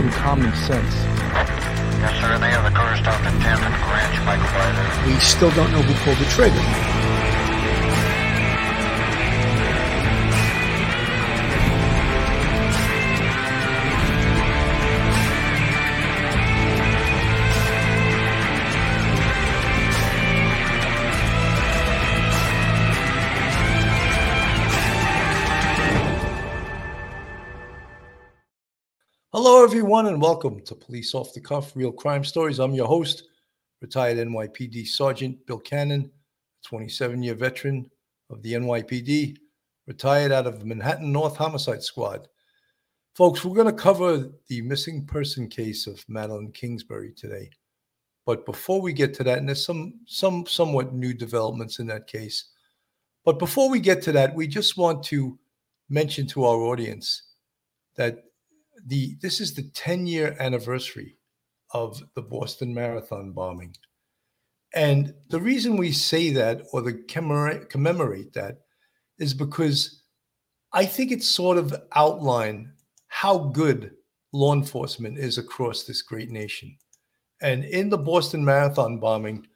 some common sense. Yes, sir. They have the car stopped at 10th and Ranch, Michael. We still don't know who pulled the trigger. And welcome to Police Off the Cuff Real Crime Stories. I'm your host, retired NYPD Sergeant Bill Cannon, 27 year veteran of the NYPD, retired out of Manhattan North Homicide Squad. Folks, we're going to cover the missing person case of Madeline Kingsbury today. But before we get to that, and there's some some somewhat new developments in that case. But before we get to that, we just want to mention to our audience that the this is the 10 year anniversary of the Boston Marathon bombing. And the reason we say that or the commemorate, commemorate that is because I think it sort of outline how good law enforcement is across this great nation. And in the Boston Marathon bombing,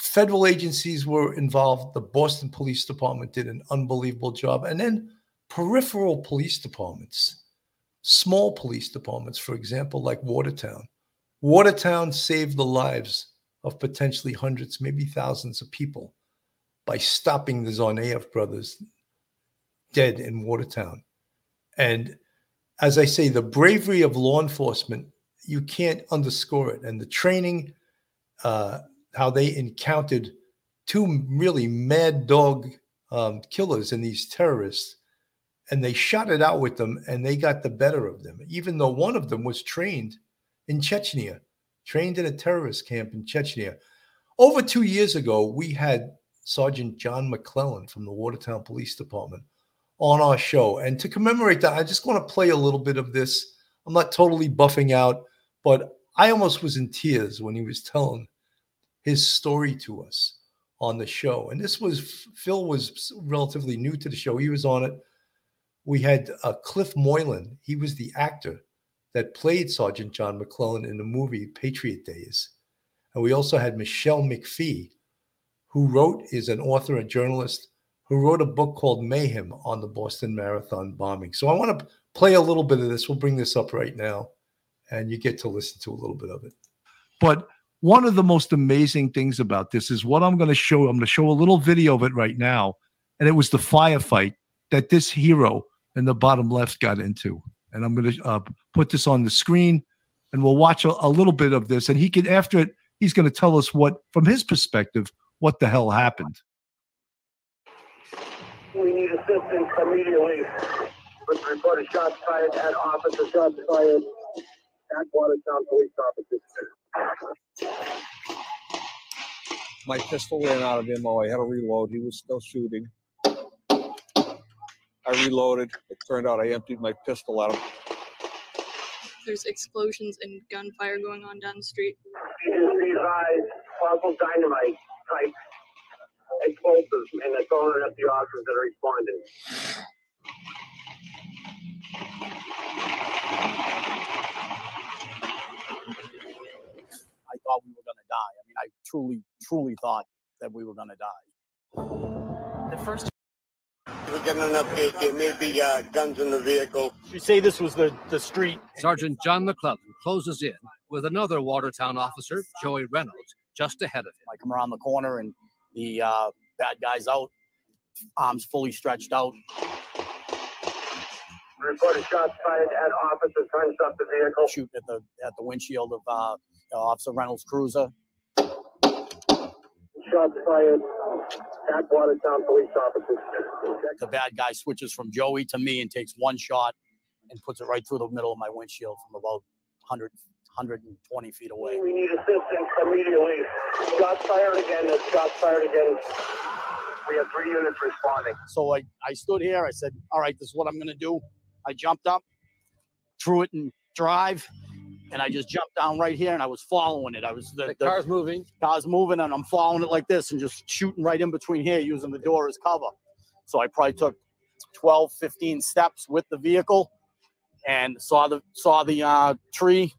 federal agencies were involved. The Boston Police Department did an unbelievable job. And then peripheral police departments small police departments, for example, like Watertown. Watertown saved the lives of potentially hundreds, maybe thousands of people by stopping the Tsarnaev brothers dead in Watertown. And as I say, the bravery of law enforcement, you can't underscore it. And the training, uh, how they encountered two really mad dog um, killers and these terrorists and they shot it out with them and they got the better of them, even though one of them was trained in Chechnya, trained in a terrorist camp in Chechnya. Over two years ago, we had Sergeant John MacLellan from the Watertown Police Department on our show. And to commemorate that, I just want to play a little bit of this. I'm not totally buffing out, but I almost was in tears when he was telling his story to us on the show. And this was Phil was relatively new to the show. He was on it we had uh, Cliff Moylan. He was the actor that played Sergeant John MacLellan in the movie Patriots Day. And we also had Michelle McPhee, who wrote, is an author and journalist, who wrote a book called Mayhem on the Boston Marathon bombing. So I want to play a little bit of this. We'll bring this up right now, and you get to listen to a little bit of it. But one of the most amazing things about this is what I'm going to show. I'm going to show a little video of it right now. And it was the firefight that this hero in the bottom left got into. And I'm going to uh, put this on the screen and we'll watch a, a, little bit of this. And he can, after it, he's going to tell us what, from his perspective, what the hell happened. We need assistance immediately. With report of shots fired at officer, shots fired at Watertown Police Officer. My pistol ran out of ammo. I had to reload. He was still shooting. I reloaded. It turned out I emptied my pistol at him. There's explosions and gunfire going on down the street. These eyes, fossil dynamite type explosives, and they're throwing it at the officers that are responding. I thought we were going to die. I mean, I truly, truly thought that we were going to die. The first we're getting an update. There may be uh, guns in the vehicle. You say this was the, the street. Sergeant John MacLellan closes in with another Watertown officer, Joey Reynolds, just ahead of him. I come around the corner and the uh, bad guy's out, arms fully stretched out. Reported shots fired at officer turns up the vehicle. Shooting at the at the windshield of uh, Officer Reynolds' cruiser. Shots fired at Watertown police officers. The bad guy switches from Joey to me and takes one shot and puts it right through the middle of my windshield from about 100, 120 feet away. We need assistance immediately. Shots fired again. Shots fired again. We have three units responding. So I, I stood here. I said, all right, this is what I'm going to do. I jumped up, threw it in drive, and I just jumped down right here and I was following it. I was the, the, the car's moving. Car's moving and I'm following it like this and just shooting right in between here using the door as cover. So I probably took 12, 15 steps with the vehicle and saw the saw the uh, tree.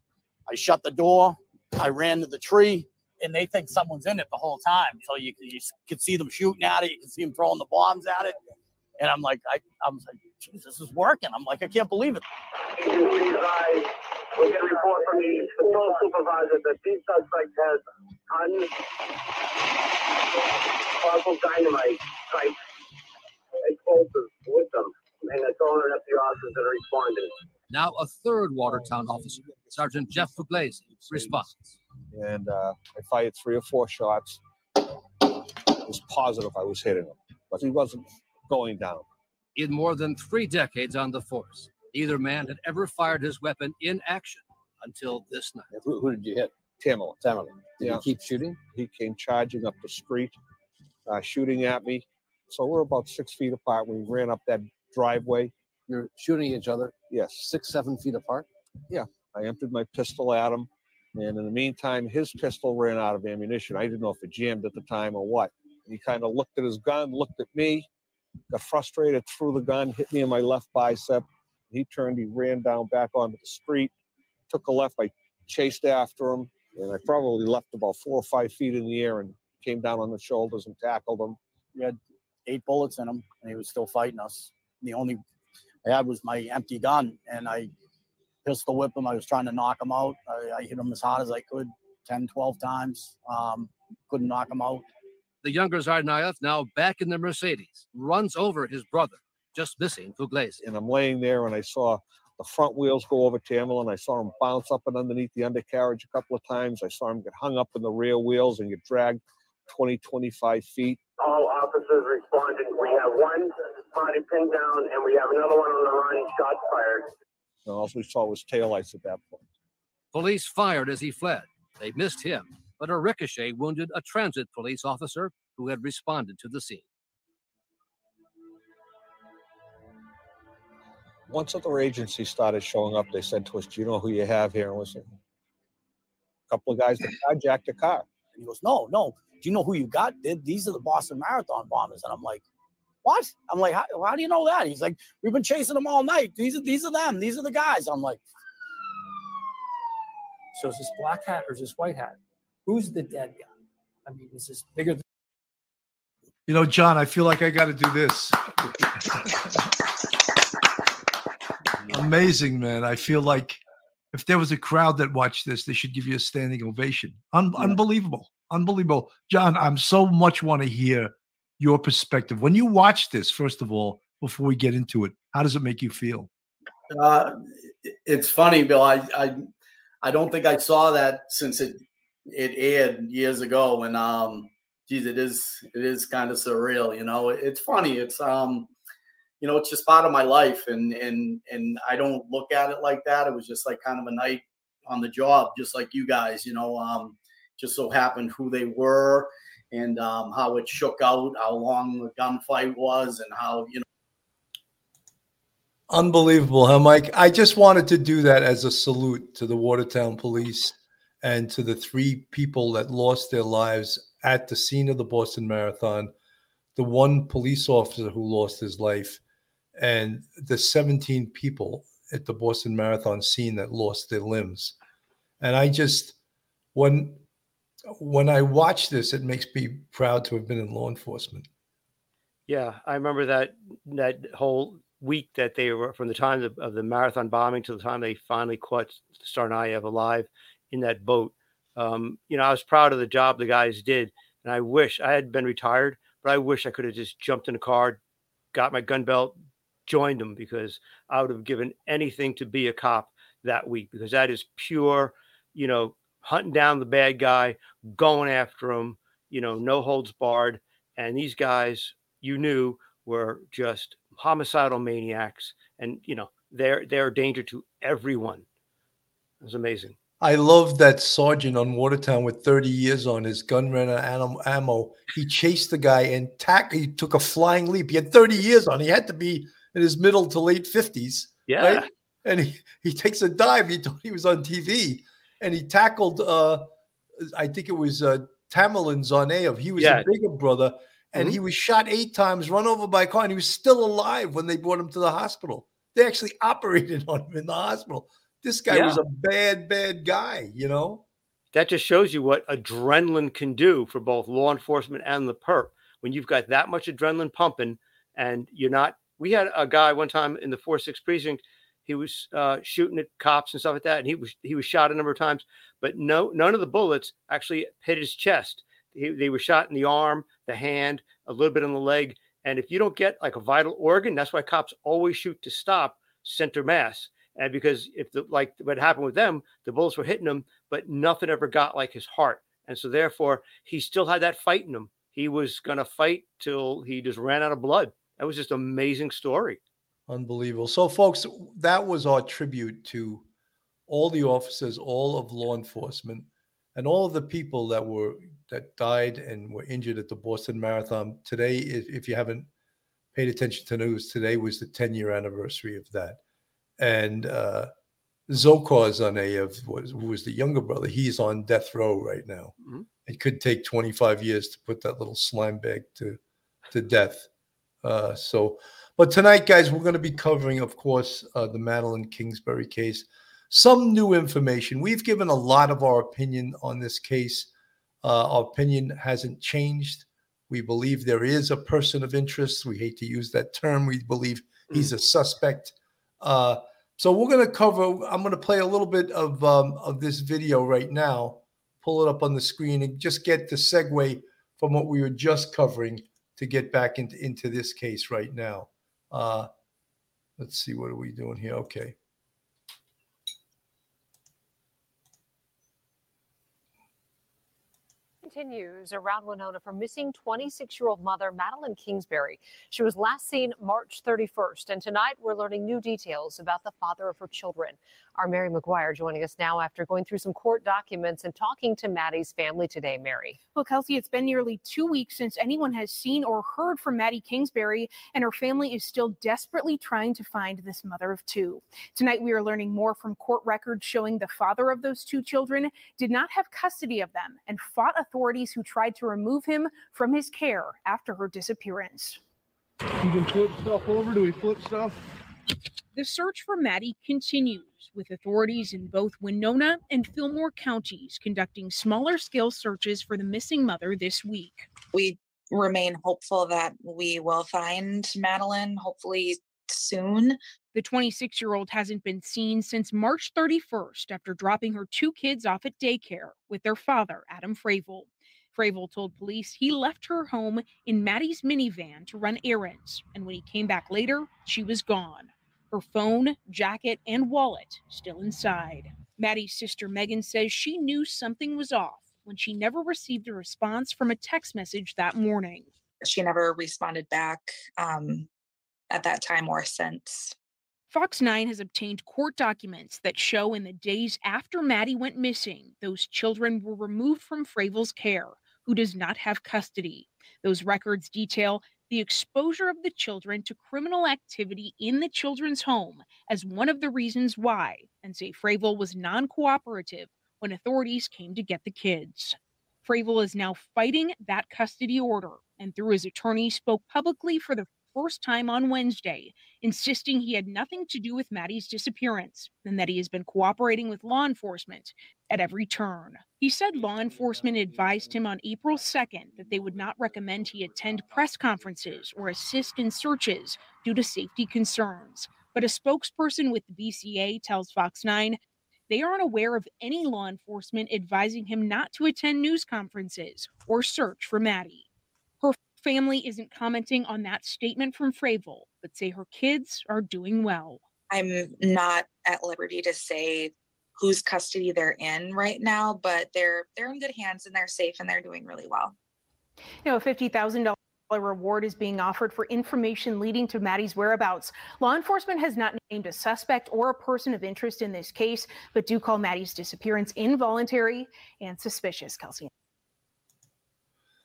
I shut the door. I ran to the tree, and they think someone's in it the whole time. So you, you can see them shooting at it. You can see them throwing the bombs at it. And I'm like, I, I'm like, "Jeez, this is working. I'm like, I can't believe it. We get a report from the patrol supervisor that the suspect has un, powerful dynamite type explosives with them. And it's all up the officers that are responding. Now a third Watertown officer, Sergeant Jeff Pugliese, responds. and uh, I fired three or four shots. I was positive I was hitting him, but he wasn't going down. In more than three decades on the force, neither man had ever fired his weapon in action until this night. Who, who did you hit? Tamerlan. Tamerlan. Did Yeah. he keep shooting? He came charging up the street, uh, shooting at me. So we're about six feet apart. We ran up that driveway. You're shooting each other Yes, six, seven feet apart. Yeah. I emptied my pistol at him, and in the meantime, his pistol ran out of ammunition. I didn't know if it jammed at the time or what. He kind of looked at his gun, looked at me, got frustrated, threw the gun, hit me in my left bicep. He turned, he ran down back onto the street, took a left. I chased after him, and I probably left about four or five feet in the air and came down on the shoulders and tackled him. He had eight bullets in him, and he was still fighting us. The only I had was my empty gun, and I pistol whipped him. I was trying to knock him out. I, I hit him as hard as I could, 10, 12 times. Um, couldn't knock him out. The younger Tsarnaev, now back in the Mercedes, runs over his brother, just missing Pugliese. and I'm laying there and I saw the front wheels go over Tamerlan. I saw him bounce up and underneath the undercarriage a couple of times. I saw him get hung up in the rear wheels and get dragged 20, 25 feet. All officers responded. We have one body pinned down and we have another one on the run, shots fired. And all we saw was taillights at that point. Police fired as he fled. They missed him, but a ricochet wounded a transit police officer who had responded to the scene. Once other agencies started showing up, they said to us, Do you know who you have here? And we said, A couple of guys that hijacked a car. And he goes, No, no. Do you know who you got? These are the Boston Marathon bombers. And I'm like, What? I'm like, how, how do you know that? He's like, We've been chasing them all night. These are these are them. These are the guys. I'm like, So is this black hat or is this white hat? Who's the dead guy? I mean, this is bigger than You know, John, I feel like I got to do this. Amazing, man. I feel like if there was a crowd that watched this, they should give you a standing ovation. Un- Unbelievable. Unbelievable. John, I'm so much want to hear your perspective. When you watch this, first of all, before we get into it, how does it make you feel? Uh, it's funny, Bill. I, I I don't think I saw that since it it aired years ago. And um, geez, it is it is kind of surreal. You know, it's funny. It's um, you know, it's just part of my life, and and and I don't look at it like that. It was just like kind of a night on the job, just like you guys. You know, um, just so happened who they were and um, how it shook out, how long the gunfight was, and how you know. Unbelievable, huh, Mike? I just wanted to do that as a salute to the Watertown police and to the three people that lost their lives at the scene of the Boston Marathon, the one police officer who lost his life, and the 17 people at the Boston Marathon scene that lost their limbs. And I just when when I watch this, it makes me proud to have been in law enforcement. Yeah, I remember that that whole week that they were from the time of, of the marathon bombing to the time they finally caught Tsarnaev alive in that boat. Um, you know, I was proud of the job the guys did, and I wish I had been retired, but I wish I could have just jumped in a car, got my gun belt, joined them because I would have given anything to be a cop that week because that is pure, you know, hunting down the bad guy, going after him, you know, no holds barred. And these guys, you knew, were just homicidal maniacs, and you know, they're they're a danger to everyone. It was amazing. I love that sergeant on Watertown with 30 years on his gun ran out ammo. He chased the guy and tack. He took a flying leap. He had 30 years on. He had to be in his middle to late 50s. Yeah. And he, he takes a dive. He thought he was on TV, and he tackled. uh I think it was uh Tamerlan Tsarnaev. He was Yeah. a bigger brother, and he was shot eight times, run over by a car, and he was still alive when they brought him to the hospital. They actually operated on him in the hospital. This guy was a bad, bad guy, you know? that just shows you what adrenaline can do for both law enforcement and the perp. When you've got that much adrenaline pumping and you're not, we had a guy one time in the 4 6 precinct, he was uh, shooting at cops and stuff like that. And he was, he was shot a number of times, but no, none of the bullets actually hit his chest. He, they were shot in the arm, the hand, a little bit on the leg. And if you don't get like a vital organ, that's why cops always shoot to stop center mass. And because if the like what happened with them, the bullets were hitting him, but nothing ever got like his heart. And so therefore he still had that fight in him. He was gonna fight till he just ran out of blood. That was just an amazing story. Unbelievable. So, folks, that was our tribute to all the officers, all of law enforcement, and all of the people that were that died and were injured at the Boston Marathon. Today, if, if you haven't paid attention to news, today was the 10 year anniversary of that and uh, Tsarnaev was who was the younger brother. He's on death row right now. Mhm. It could take 25 years to put that little slime bag to to death. Uh, so, but tonight, guys, we're going to be covering, of course, uh, the Madeline Kingsbury case. Some new information. We've given a lot of our opinion on this case. Uh, our opinion hasn't changed. We believe there is a person of interest. We hate to use that term. We believe he's a suspect. Uh, so we're going to cover. I'm going to play a little bit of um, of this video right now. Pull it up on the screen and just get the segue from what we were just covering to get back into into this case right now. Uh, let's see what are we doing here. Okay. Continues around Winona for missing 26 year old mother Madeline Kingsbury. She was last seen March 31st, and tonight we're learning new details about the father of her children. Our Mary McGuire joining us now after going through some court documents and talking to Maddie's family today. Mary. Well, Kelsey, it's been nearly two weeks since anyone has seen or heard from Maddie Kingsbury, and her family is still desperately trying to find this mother of two. Tonight, we are learning more from court records showing the father of those two children did not have custody of them and fought authorities who tried to remove him from his care after her disappearance. You can flip stuff over. Do we flip stuff? The search for Maddie continues, with authorities in both Winona and Fillmore counties conducting smaller scale searches for the missing mother this week. we remain hopeful that we will find Madeline hopefully soon. The 26 year old hasn't been seen since March 31st after dropping her two kids off at daycare with their father, Adam Fravel. Fravel told police he left her home in Maddie's minivan to run errands, and when he came back later, she was gone. Her phone, jacket, and wallet still inside. Maddie's sister Megan says she knew something was off when she never received a response from a text message that morning. She never responded back um, at that time or since. Fox 9 has obtained court documents that show in the days after Maddie went missing, those children were removed from Fravel's care, who does not have custody. Those records detail the exposure of the children to criminal activity in the children's home as one of the reasons why, and say Fravel was non cooperative when authorities came to get the kids. Fravel is now fighting that custody order and, through his attorney, spoke publicly for the first time on Wednesday, insisting he had nothing to do with Maddie's disappearance and that he has been cooperating with law enforcement at every turn. He said law enforcement advised him on April 2nd that they would not recommend he attend press conferences or assist in searches due to safety concerns. But a spokesperson with the BCA tells Fox 9 they aren't aware of any law enforcement advising him not to attend news conferences or search for Maddie. Her family isn't commenting on that statement from Fravel, but say her kids are doing well. I'm not at liberty to say whose custody they're in right now, but they're they're in good hands and they're safe and they're doing really well. You know, a $50,000 reward is being offered for information leading to Maddie's whereabouts. Law enforcement has not named a suspect or a person of interest in this case, but do call Maddie's disappearance involuntary and suspicious, Kelsey.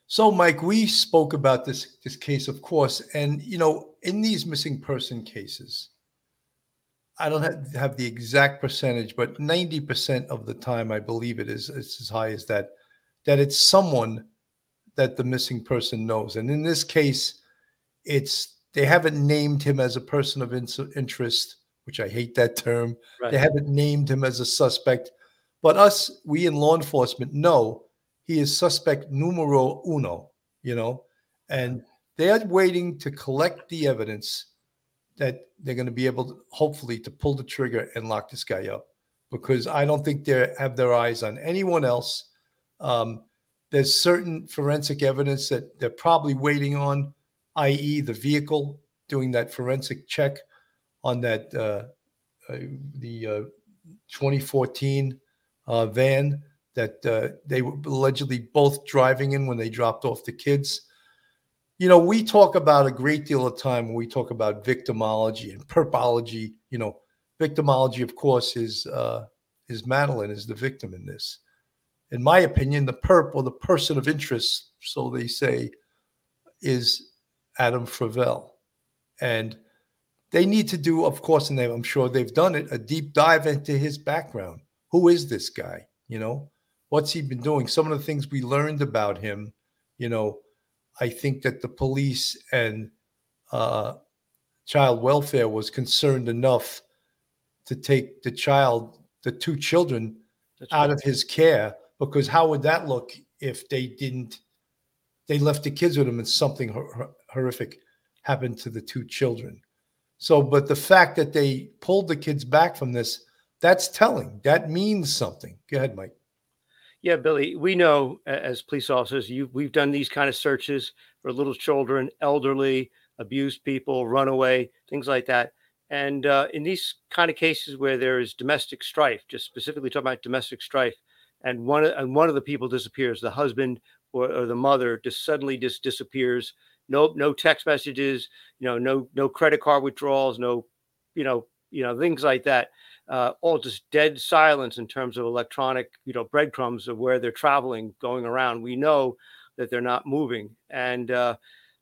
So, Mike, we spoke about this this case, of course, and you know, in these missing person cases, I don't have, have the exact percentage, but ninety percent of the time, I believe it is it's as high as that. That it's someone that the missing person knows, and in this case, it's they haven't named him as a person of interest, which I hate that term. Right. They haven't named him as a suspect. But us, we in law enforcement know he is suspect numero uno, you know, and they are waiting to collect the evidence that they're going to be able to hopefully to pull the trigger and lock this guy up because I don't think they have their eyes on anyone else. Um, there's certain forensic evidence that they're probably waiting on, i.e., the vehicle doing that forensic check on that uh, uh, the uh, 2014 uh, van that uh, they were allegedly both driving in when they dropped off the kids. You know, we talk about a great deal of time when we talk about victimology and perpology. You know, victimology, of course, is uh, is Madeline is the victim in this. In my opinion, the perp or the person of interest, so they say, is Adam Fravel, and they need to do, of course, and they, I'm sure they've done it, a deep dive into his background. Who is this guy? You know, what's he been doing? Some of the things we learned about him, you know, I think that the police and uh, child welfare was concerned enough to take the child, the two children, out of his care because how would that look if they didn't? They left the kids with him and something hor- horrific happened to the two children. So, but the fact that they pulled the kids back from this, that's telling. That means something. Go ahead, Mike. Yeah, Billy, we know as police officers, you we've done these kind of searches for little children, elderly, abused people, runaway, things like that. And uh, in these kind of cases where there is domestic strife, just specifically talking about domestic strife, and one of- and one of the people disappears, the husband or, or the mother just suddenly just disappears. No, no text messages, you know, no, no credit card withdrawals, no, you know, you know, things like that. Uh, all just dead silence in terms of electronic, you know, breadcrumbs of where they're traveling, going around. We know that they're not moving, and uh,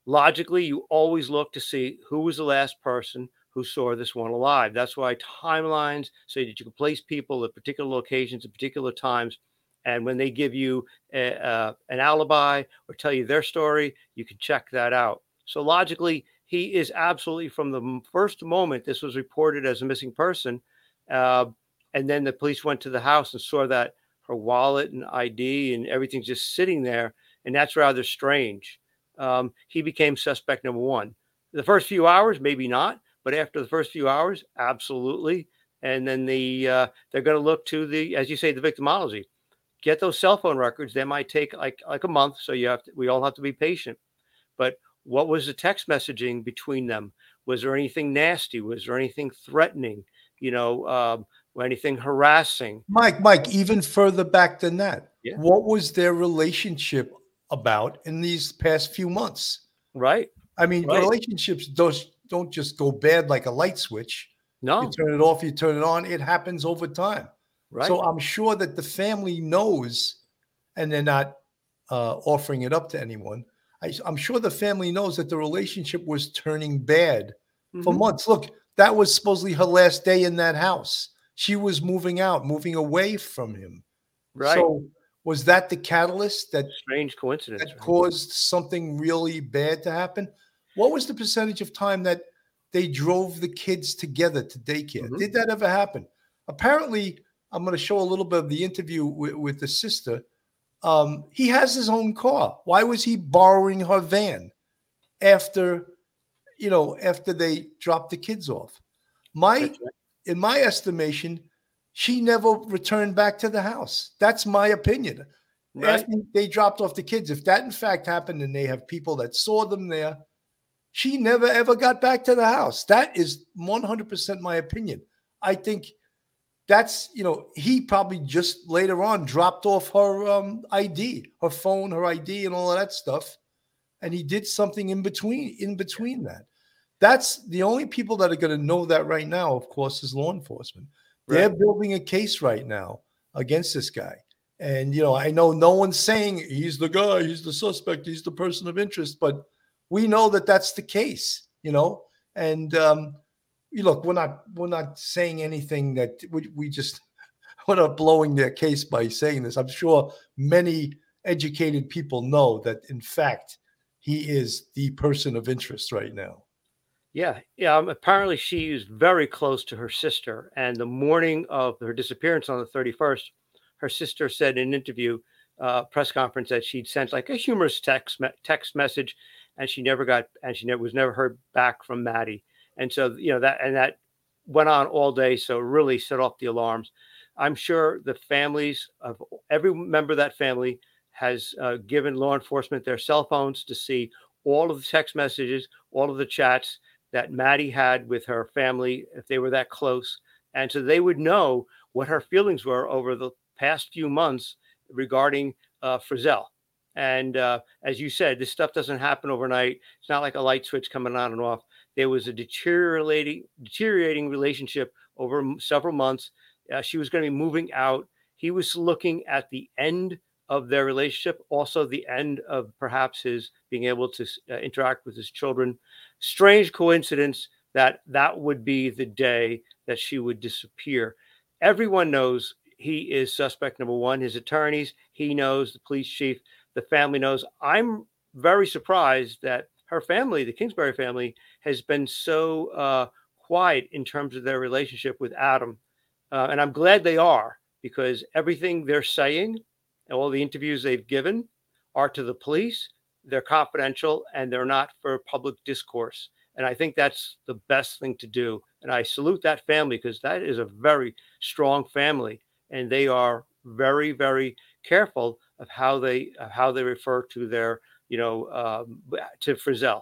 logically, you always look to see who was the last person who saw this one alive. That's why timelines say that you can place people at particular locations at particular times. And when they give you a, uh, an alibi or tell you their story, you can check that out. So logically, he is absolutely from the first moment this was reported as a missing person. Uh, and then the police went to the house and saw that her wallet and ID and everything's just sitting there. And that's rather strange. Um, he became suspect number one. The first few hours, maybe not, but after the first few hours, absolutely. And then the uh, they're going to look to the, as you say, the victimology. Get those cell phone records. They might take like like a month, so you have to, we all have to be patient. But what was the text messaging between them? Was there anything nasty? Was there anything threatening? You know, um, anything harassing? Mike, Mike, even further back than that, Yeah. what was their relationship about in these past few months? Right. I mean, Right. relationships don't don't just go bad like a light switch. No. You turn it off, you turn it on. It happens over time. Right. So I'm sure that the family knows, and they're not uh, offering it up to anyone. I, I'm sure the family knows that the relationship was turning bad for Mhm. months. Look, that was supposedly her last day in that house. She was moving out, moving away from him. Right. So was that the catalyst that strange coincidence that caused something really bad to happen? What was the percentage of time that they drove the kids together to daycare? Mm-hmm. Did that ever happen? Apparently, I'm going to show a little bit of the interview with, with the sister. Um, he has his own car. Why was he borrowing her van after, you know, after they dropped the kids off? My, in my estimation, she never returned back to the house. That's my opinion. Right. After they dropped off the kids, if that in fact happened and they have people that saw them there, she never ever got back to the house. That is 100% my opinion. I think that's, you know, he probably just later on dropped off her um, ID, her phone, her ID, and all of that stuff. And he did something in between, in between that. That's the only people that are going to know that right now, of course, is law enforcement. They're building a case right now against this guy. And, you know, I know no one's saying he's the guy, he's the suspect, he's the person of interest, but we know that that's the case, you know. And um, you look, we're not we're not saying anything that we, we just we're not blowing their case by saying this. I'm sure many educated people know that in fact he is the person of interest right now. Yeah, yeah. Um, apparently, she is very close to her sister. And the morning of her disappearance on the 31st, her sister said in an interview, uh, press conference, that she'd sent like a humorous text me- text message, and she never got, and she was never heard back from Maddie. And so, you know that, and that went on all day. So really set off the alarms. I'm sure the families of every member of that family has uh, given law enforcement their cell phones to see all of the text messages, all of the chats that Maddie had with her family, if they were that close. And so they would know what her feelings were over the past few months regarding uh, Frizzell. And uh, as you said, this stuff doesn't happen overnight. It's not like a light switch coming on and off. There was a deteriorating, deteriorating relationship over several months. Uh, she was going to be moving out. He was looking at the end of their relationship, also the end of perhaps his being able to uh, interact with his children. Strange coincidence that that would be the day that she would disappear. Everyone knows he is suspect number one. His attorneys, he knows, the police chief, the family knows. I'm very surprised that her family, the Kingsbury family, has been so uh, quiet in terms of their relationship with Adam. Uh, and I'm glad they are because everything they're saying and all the interviews they've given are to the police. They're confidential and they're not for public discourse. And I think that's the best thing to do. And I salute that family because that is a very strong family, and they are very, very careful of how they of how they refer to their, you know, um, to Frizzell.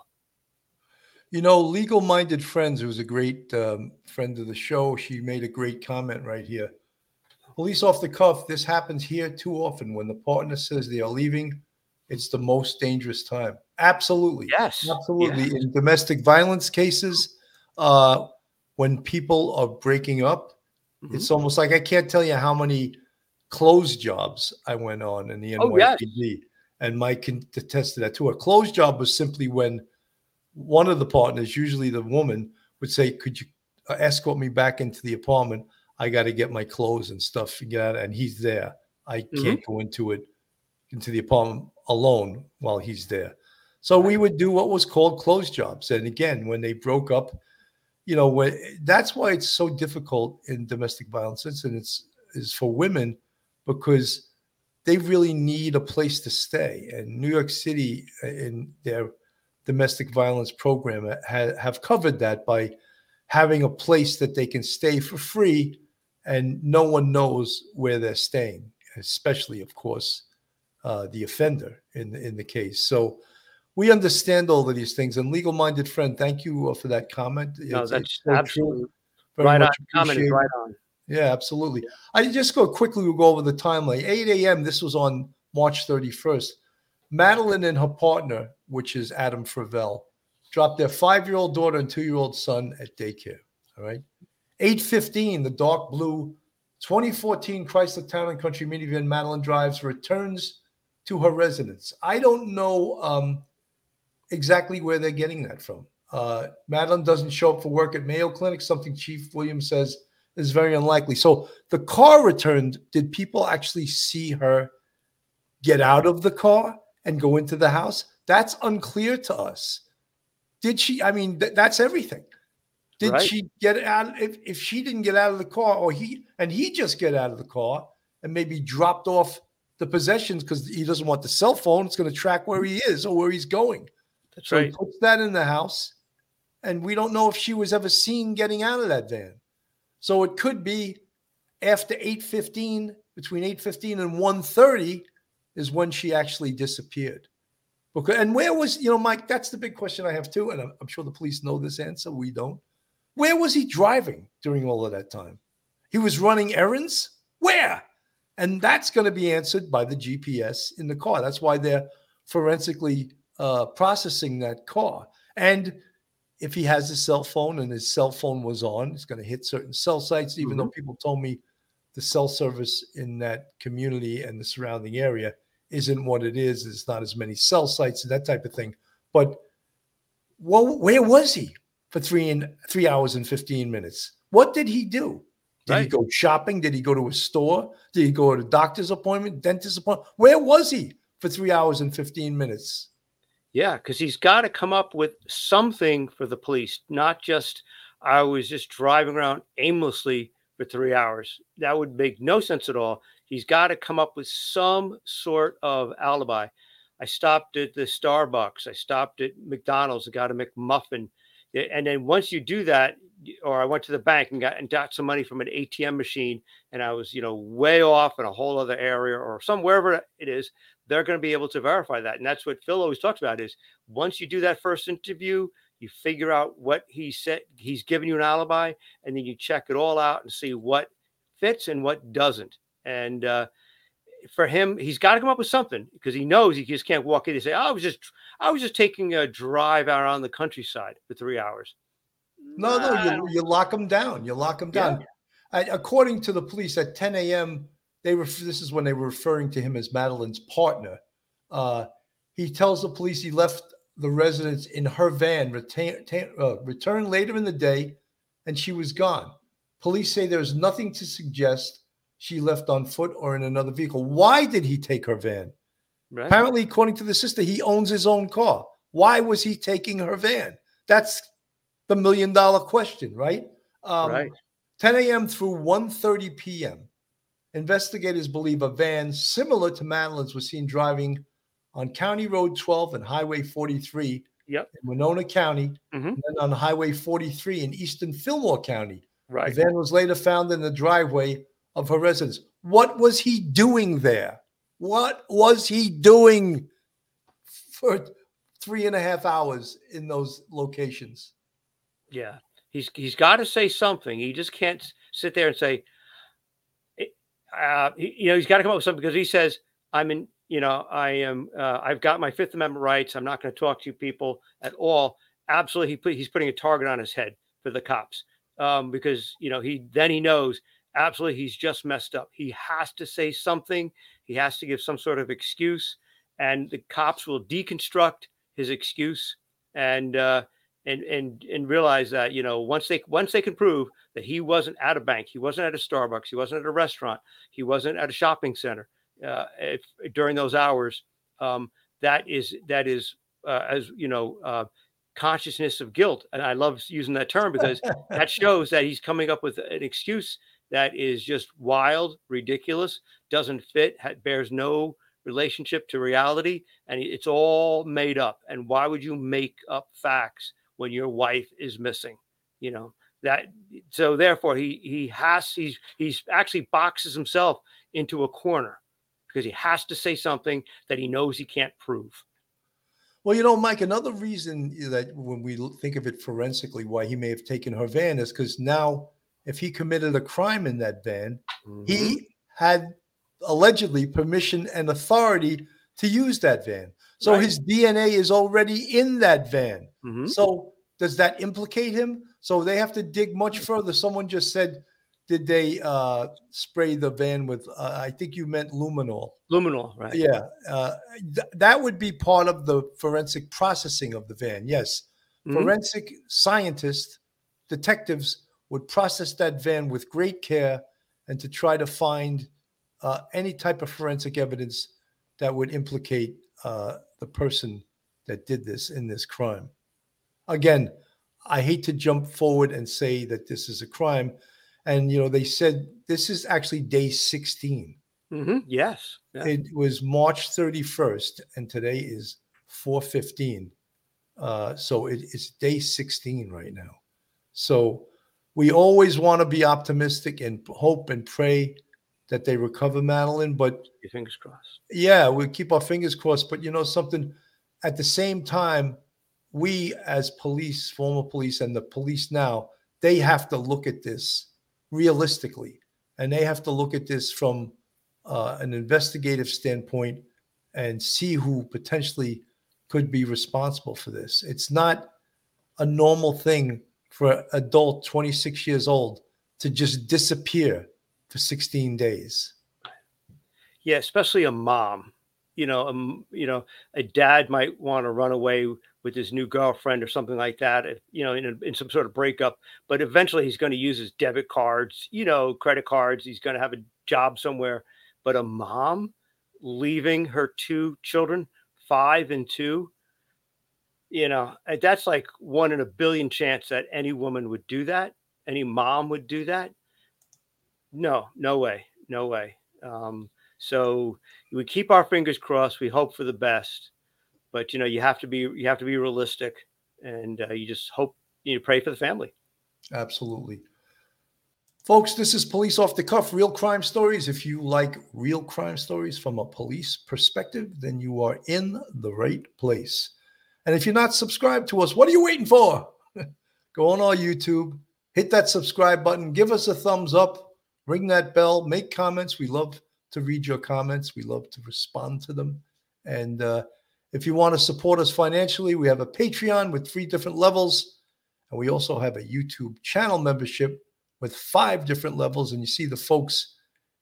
You know, legal minded friends, who's a great um, friend of the show, she made a great comment right here. Police off the cuff, this happens here too often. When the partner says they are leaving, it's the most dangerous time. Absolutely. Yes. Absolutely. yes. In domestic violence cases, uh, when people are breaking up, Mm-hmm. it's almost like I can't tell you how many closed jobs I went on in the NYPD. Oh, yes. And Mike can attest to that too. A closed job was simply when one of the partners, usually the woman, would say, "Could you uh, escort me back into the apartment? I got to get my clothes and stuff and get out." And he's there. I can't go into it into the apartment alone while he's there. So we would do what was called closed jobs. And again, when they broke up, you know, when, that's why it's so difficult in domestic violence incidents is for women because they really need a place to stay. And New York City, uh, in their domestic violence program, uh, ha- have covered that by having a place that they can stay for free, and no one knows where they're staying, especially, of course, uh, the offender in in the case. So we understand all of these things. And legal-minded friend, thank you uh, for that comment. No, It's- that's so absolutely right on. Comment is right on. Yeah, absolutely. I just go quickly. We'll go over the timeline. 8 a.m. This was on March 31st. Madeline and her partner, which is Adam Fravel, dropped their five-year-old daughter and two-year-old son at daycare. All right. 8:15, the dark blue 2014 Chrysler Town and Country minivan Madeline drives returns to her residence. I don't know um, exactly where they're getting that from. Uh, Madeline doesn't show up for work at Mayo Clinic, something Chief Williams says is very unlikely. So the car returned. Did people actually see her get out of the car and go into the house? That's unclear to us. Did she? I mean, th- that's everything. Did Right. she get out? If, if she didn't get out of the car, or he and he just get out of the car and maybe dropped off the possessions because he doesn't want the cell phone. It's going to track where he is or where he's going. That's so he right. puts that in the house, and we don't know if she was ever seen getting out of that van. So it could be after 8:15, between 8:15 and 1:30 is when she actually disappeared. Okay, and where was you know, Mike? That's the big question I have too, and I'm, I'm sure the police know this answer. We don't. Where was he driving during all of that time? He was running errands. Where? And that's going to be answered by the GPS in the car. That's why they're forensically uh, processing that car. And if he has a cell phone and his cell phone was on, it's going to hit certain cell sites, even though people told me the cell service in that community and the surrounding area isn't what it is. It's not as many cell sites and that type of thing. But well, where was he for three and three hours and 15 minutes? What did he do? Did he go shopping? Did he go to a store? Did he go to a doctor's appointment, dentist appointment? Where was he for three hours and 15 minutes? Yeah, because he's got to come up with something for the police, not just I was just driving around aimlessly for three hours. That would make no sense at all. He's got to come up with some sort of alibi. I stopped at the Starbucks. I stopped at McDonald's and got a McMuffin. And then once you do that, or I went to the bank and got and got some money from an ATM machine, and I was, you know, way off in a whole other area or some wherever it is, they're going to be able to verify that. And that's what Phil always talks about is once you do that first interview, you figure out what he said, he's given you an alibi, and then you check it all out and see what fits and what doesn't. And uh, for him, he's got to come up with something because he knows he just can't walk in and say, "I was just, I was just taking a drive out on the countryside for three hours." No, no, you, you lock them down. You lock them down. Uh, according to the police, at 10 a.m., they were. This is when they were referring to him as Madeline's partner. Uh, he tells the police he left the residence in her van, retain, ta- uh, returned later in the day, and she was gone. Police say there's nothing to suggest she left on foot or in another vehicle. Why did he take her van? Right. Apparently, according to the sister, he owns his own car. Why was he taking her van? That's the million dollar question, right? Um, Right. 10 a.m. through 1:30 p.m. Investigators believe a van similar to Madeline's was seen driving on County Road 12 and Highway 43 Yep. in Winona County, Mhm. and then on Highway 43 in Eastern Fillmore County. Right. The van was later found in the driveway of her residence. What was he doing there? What was he doing for three and a half hours in those locations? Yeah, he's he's got to say something. He just can't sit there and say, eh, uh, you know, he's got to come up with something because he says, "I'm in, you know, I am, uh, I've got my Fifth Amendment rights. I'm not going to talk to you people at all." Absolutely, he put, he's putting a target on his head for the cops um, because you know he then he knows absolutely he's just messed up. He has to say something. He has to give some sort of excuse, and the cops will deconstruct his excuse and. Uh, and and and realize that you know once they once they can prove that he wasn't at a bank, he wasn't at a Starbucks, he wasn't at a restaurant, he wasn't at a shopping center uh, if, during those hours, um, that is that is uh, as you know uh, consciousness of guilt, and I love using that term because that shows that he's coming up with an excuse that is just wild, ridiculous, doesn't fit, bears no relationship to reality, and it's all made up. And why would you make up facts when your wife is missing? You know that. So therefore, he he has he's he's actually boxes himself into a corner because he has to say something that he knows he can't prove. Well, you know, Mike, another reason that when we think of it forensically, why he may have taken her van is because now, if he committed a crime in that van, he had allegedly permission and authority to use that van. So Right. his DNA is already in that van. Mhm. So does that implicate him? So they have to dig much further. Someone just said, did they uh, spray the van with? Uh, I think you meant luminol. Luminol, right? Yeah, uh, th- that would be part of the forensic processing of the van. Yes, Mhm. forensic scientists, detectives would process that van with great care and to try to find uh, any type of forensic evidence that would implicate uh, the person that did this in this crime. Again, I hate to jump forward and say that this is a crime. And, you know, they said this is actually day 16. hmm Yes. Yeah. It was March 31st, and today is 415. Uh, so it is day 16 right now. So we always want to be optimistic and hope and pray that they recover Madeline. But Your fingers crossed. yeah, we keep our fingers crossed. But you know something, at the same time, we as police, former police, and the police now, they have to look at this realistically, and they have to look at this from uh, an investigative standpoint and see who potentially could be responsible for this. It's not a normal thing for an adult 26 years old to just disappear for 16 days. Yeah, especially a mom. You know, um, you know, a dad might want to run away with his new girlfriend or something like that. You know, in, a, in some sort of breakup, but eventually he's going to use his debit cards, you know, credit cards. He's going to have a job somewhere. But a mom leaving her two children, five and two, you know, uh, that's like one in a billion chance that any woman would do that. Any mom would do that. No, no way, no way. Um, so we keep our fingers crossed. We hope for the best, but you know, you have to be you have to be realistic, and uh, you just hope you know, pray for the family. Absolutely. Folks, this is Police Off the Cuff, real crime stories. If you like real crime stories from a police perspective, then you are in the right place. And if you're not subscribed to us, what are you waiting for? Go on our YouTube, hit that subscribe button, give us a thumbs up, ring that bell, make comments. We love to read your comments, we love to respond to them. And uh, if you want to support us financially, we have a Patreon with three different levels. And we also have a YouTube channel membership with five different levels. And you see the folks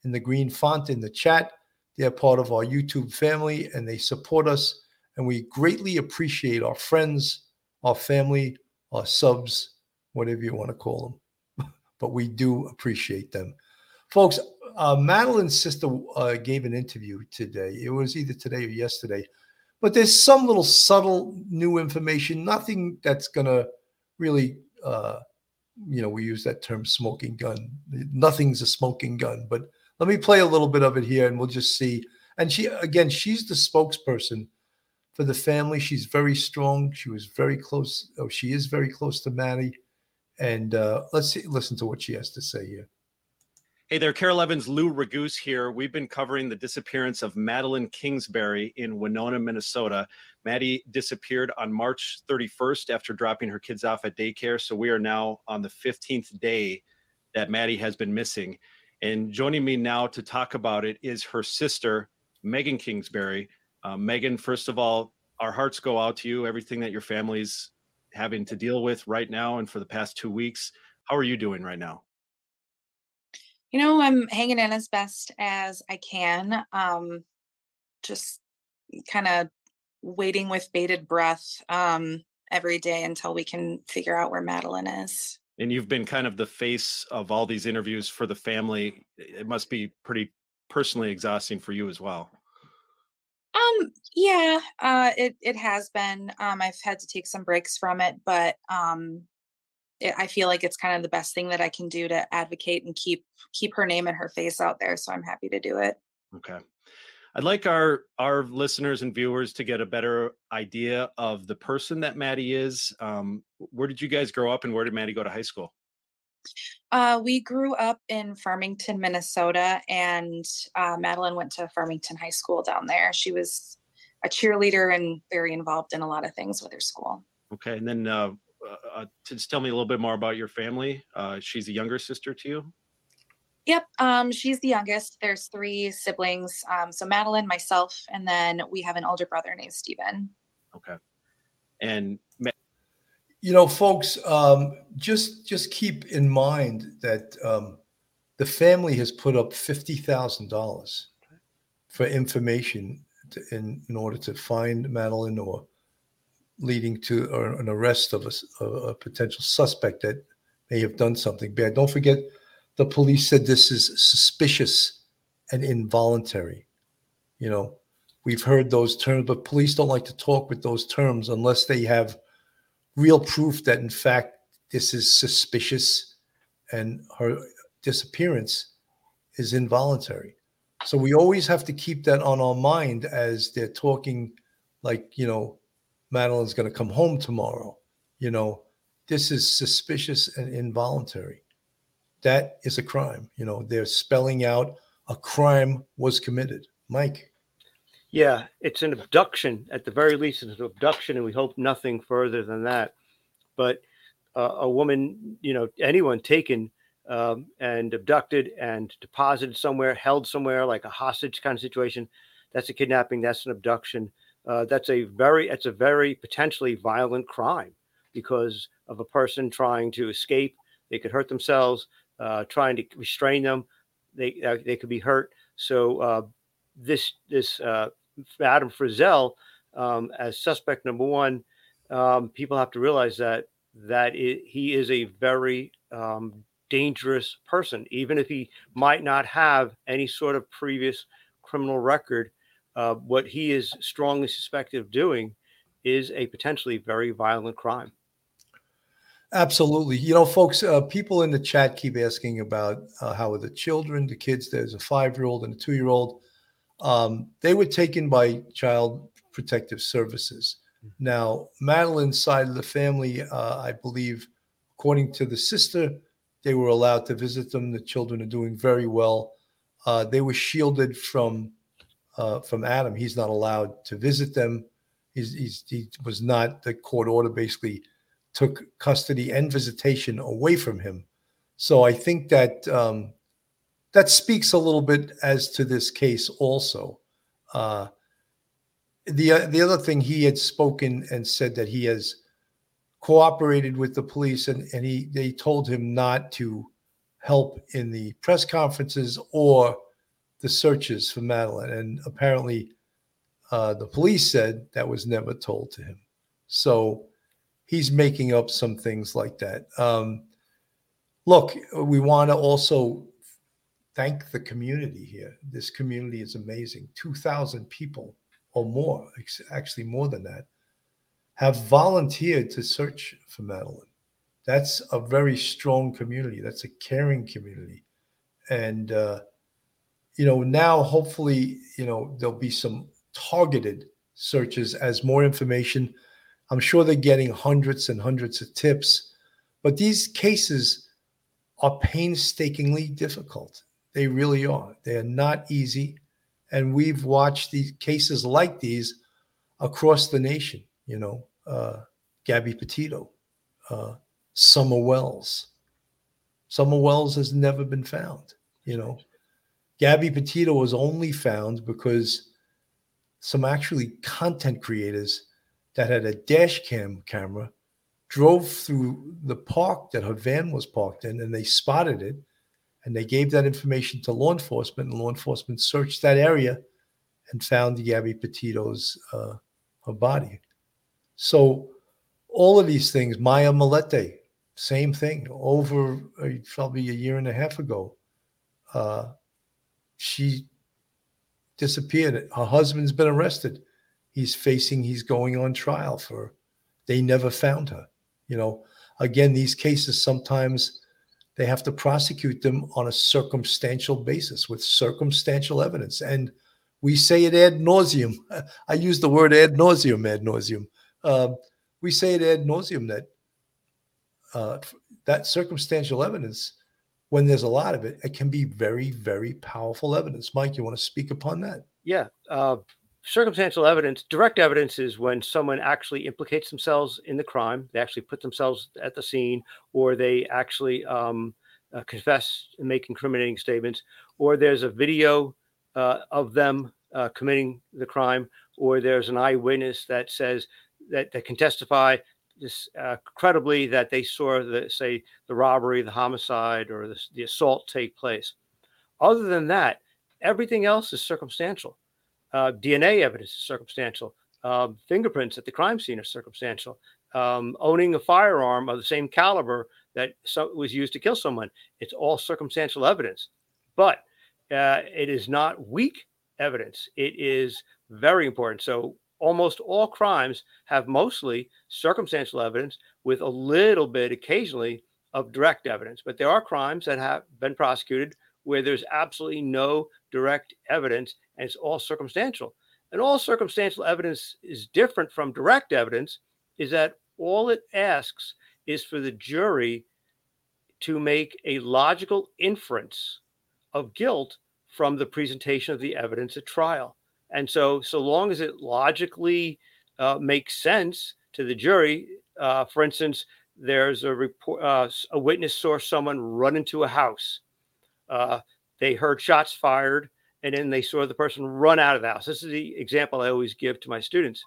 in the green font in the chat. They're part of our YouTube family and they support us. And we greatly appreciate our friends, our family, our subs, whatever you want to call them. but we do appreciate them. Folks, uh, Madeline's sister uh, gave an interview today. It was either today or yesterday. But there's some little subtle new information, nothing that's going to really uh, you know, we use that term smoking gun. Nothing's a smoking gun, but let me play a little bit of it here and we'll just see. And she, again, she's the spokesperson for the family. She's very strong. She was very close. Oh, she is very close to Maddie. And uh, let's see, listen to what she has to say here. Hey there, KARE 11's, Lou Raguse here. We've been covering the disappearance of Madeline Kingsbury in Winona, Minnesota. Maddie disappeared on March 31st after dropping her kids off at daycare. So we are now on the 15th day that Maddie has been missing. And joining me now to talk about it is her sister, Megan Kingsbury. Uh, Megan, first of all, our hearts go out to you, everything that your family's having to deal with right now and for the past two weeks. How are you doing right now? You know, I'm hanging in as best as I can. Um, just kind of waiting with bated breath um, every day until we can figure out where Madeline is. And you've been kind of the face of all these interviews for the family. It must be pretty personally exhausting for you as well. Um, yeah, uh, it it has been. Um, I've had to take some breaks from it, but um, it, I feel like it's kind of the best thing that I can do to advocate and keep keep her name and her face out there. So I'm happy to do it. Okay. I'd like our our listeners and viewers to get a better idea of the person that Maddie is. Um, where did you guys grow up, and where did Maddie go to high school? Uh, we grew up in Farmington, Minnesota, and uh, Madeline went to Farmington High School down there. She was a cheerleader and very involved in a lot of things with her school. Okay, and then uh, uh, just tell me a little bit more about your family. Uh, she's a younger sister to you. Yep, um, she's the youngest. There's three siblings. Um, so Madeline, myself, and then we have an older brother named Stephen. Okay, and you know, folks, um, just just keep in mind that um, the family has put up fifty thousand dollars for information to, in in order to find Madeline or leading to an arrest of a, a, potential suspect that may have done something bad. Don't forget, the police said this is suspicious and involuntary. You know, we've heard those terms, but police don't like to talk with those terms unless they have real proof that, in fact, this is suspicious and her disappearance is involuntary. So we always have to keep that on our mind as they're talking, like, you know, Madeline's going to come home tomorrow. You know, this is suspicious and involuntary. That is a crime. You know, they're spelling out a crime was committed. Mike. Yeah, it's an abduction. At the very least, it's an abduction, and we hope nothing further than that. But uh, a woman, you know, anyone taken um, and abducted and deposited somewhere, held somewhere, like a hostage kind of situation, that's a kidnapping. That's an abduction uh, that's a very it's a very potentially violent crime because of a person trying to escape. They could hurt themselves, uh, trying to restrain them. They uh, they could be hurt. So uh, this this uh, Adam Frizzell um, as suspect number one, um, people have to realize that that it, he is a very um, dangerous person, even if he might not have any sort of previous criminal record uh, what he is strongly suspected of doing is a potentially very violent crime. Absolutely. You know, folks, uh, people in the chat keep asking about uh, how are the children, the kids. There's a five year old and a two year old. Um, they were taken by Child Protective Services. Now, Madeline's side of the family, uh, I believe, according to the sister, they were allowed to visit them. The children are doing very well. Uh, they were shielded from uh, from Adam. He's not allowed to visit them. He's, he's, he was not. The court order basically took custody and visitation away from him. So I think that um, that speaks a little bit as to this case also. Uh, the uh, the other thing he had spoken and said that he has cooperated with the police and, and he they told him not to help in the press conferences or the searches for Madeline. And apparently uh, the police said that was never told to him. So he's making up some things like that. Um, look, we want to also thank the community here. This community is amazing. 2,000 people or more, actually more than that, have volunteered to search for Madeline. That's a very strong community. That's a caring community. And, uh, you know, now hopefully, you know, there'll be some targeted searches as more information. I'm sure they're getting hundreds and hundreds of tips, but these cases are painstakingly difficult. They really are. They are not easy. And we've watched these cases like these across the nation, you know, uh, Gabby Petito, uh, Summer Wells. Summer Wells has never been found, you know. Gabby Petito was only found because some actually content creators that had a dash cam camera drove through the park that her van was parked in and they spotted it and they gave that information to law enforcement and law enforcement searched that area and found Gabby Petito's uh, her body. So all of these things, Maya Millete, same thing. Over uh, probably a year and a half ago, uh, she disappeared. Her husband's been arrested. He's facing. He's going on trial for. They never found her. You know, again, these cases sometimes they have to prosecute them on a circumstantial basis with circumstantial evidence. And we say it ad nauseum. I use the word ad nauseum, ad nauseum. Uh, we say it ad nauseum that uh, that circumstantial evidence, when there's a lot of it, it can be very, very powerful evidence. Mike, you want to speak upon that? Yeah. Uh, circumstantial evidence, direct evidence is when someone actually implicates themselves in the crime. They actually put themselves at the scene, or they actually um, uh, confess and make incriminating statements, or there's a video uh, of them uh, committing the crime, or there's an eyewitness that says that, that can testify this, uh, credibly that they saw the say the robbery, the homicide, or the, the assault take place. Other than that, everything else is circumstantial. Uh, DNA evidence is circumstantial. Uh, fingerprints at the crime scene are circumstantial. Um, owning a firearm of the same caliber that so, was used to kill someone, it's all circumstantial evidence. But uh, it is not weak evidence. It is very important. So almost all crimes have mostly circumstantial evidence with a little bit occasionally of direct evidence. But there are crimes that have been prosecuted where there's absolutely no direct evidence and it's all circumstantial. And all circumstantial evidence is different from direct evidence, is that all it asks is for the jury to make a logical inference of guilt from the presentation of the evidence at trial. And so, so long as it logically uh, makes sense to the jury, uh, for instance, there's a report, uh, a witness saw someone run into a house. Uh, they heard shots fired, and then they saw the person run out of the house. This is the example I always give to my students.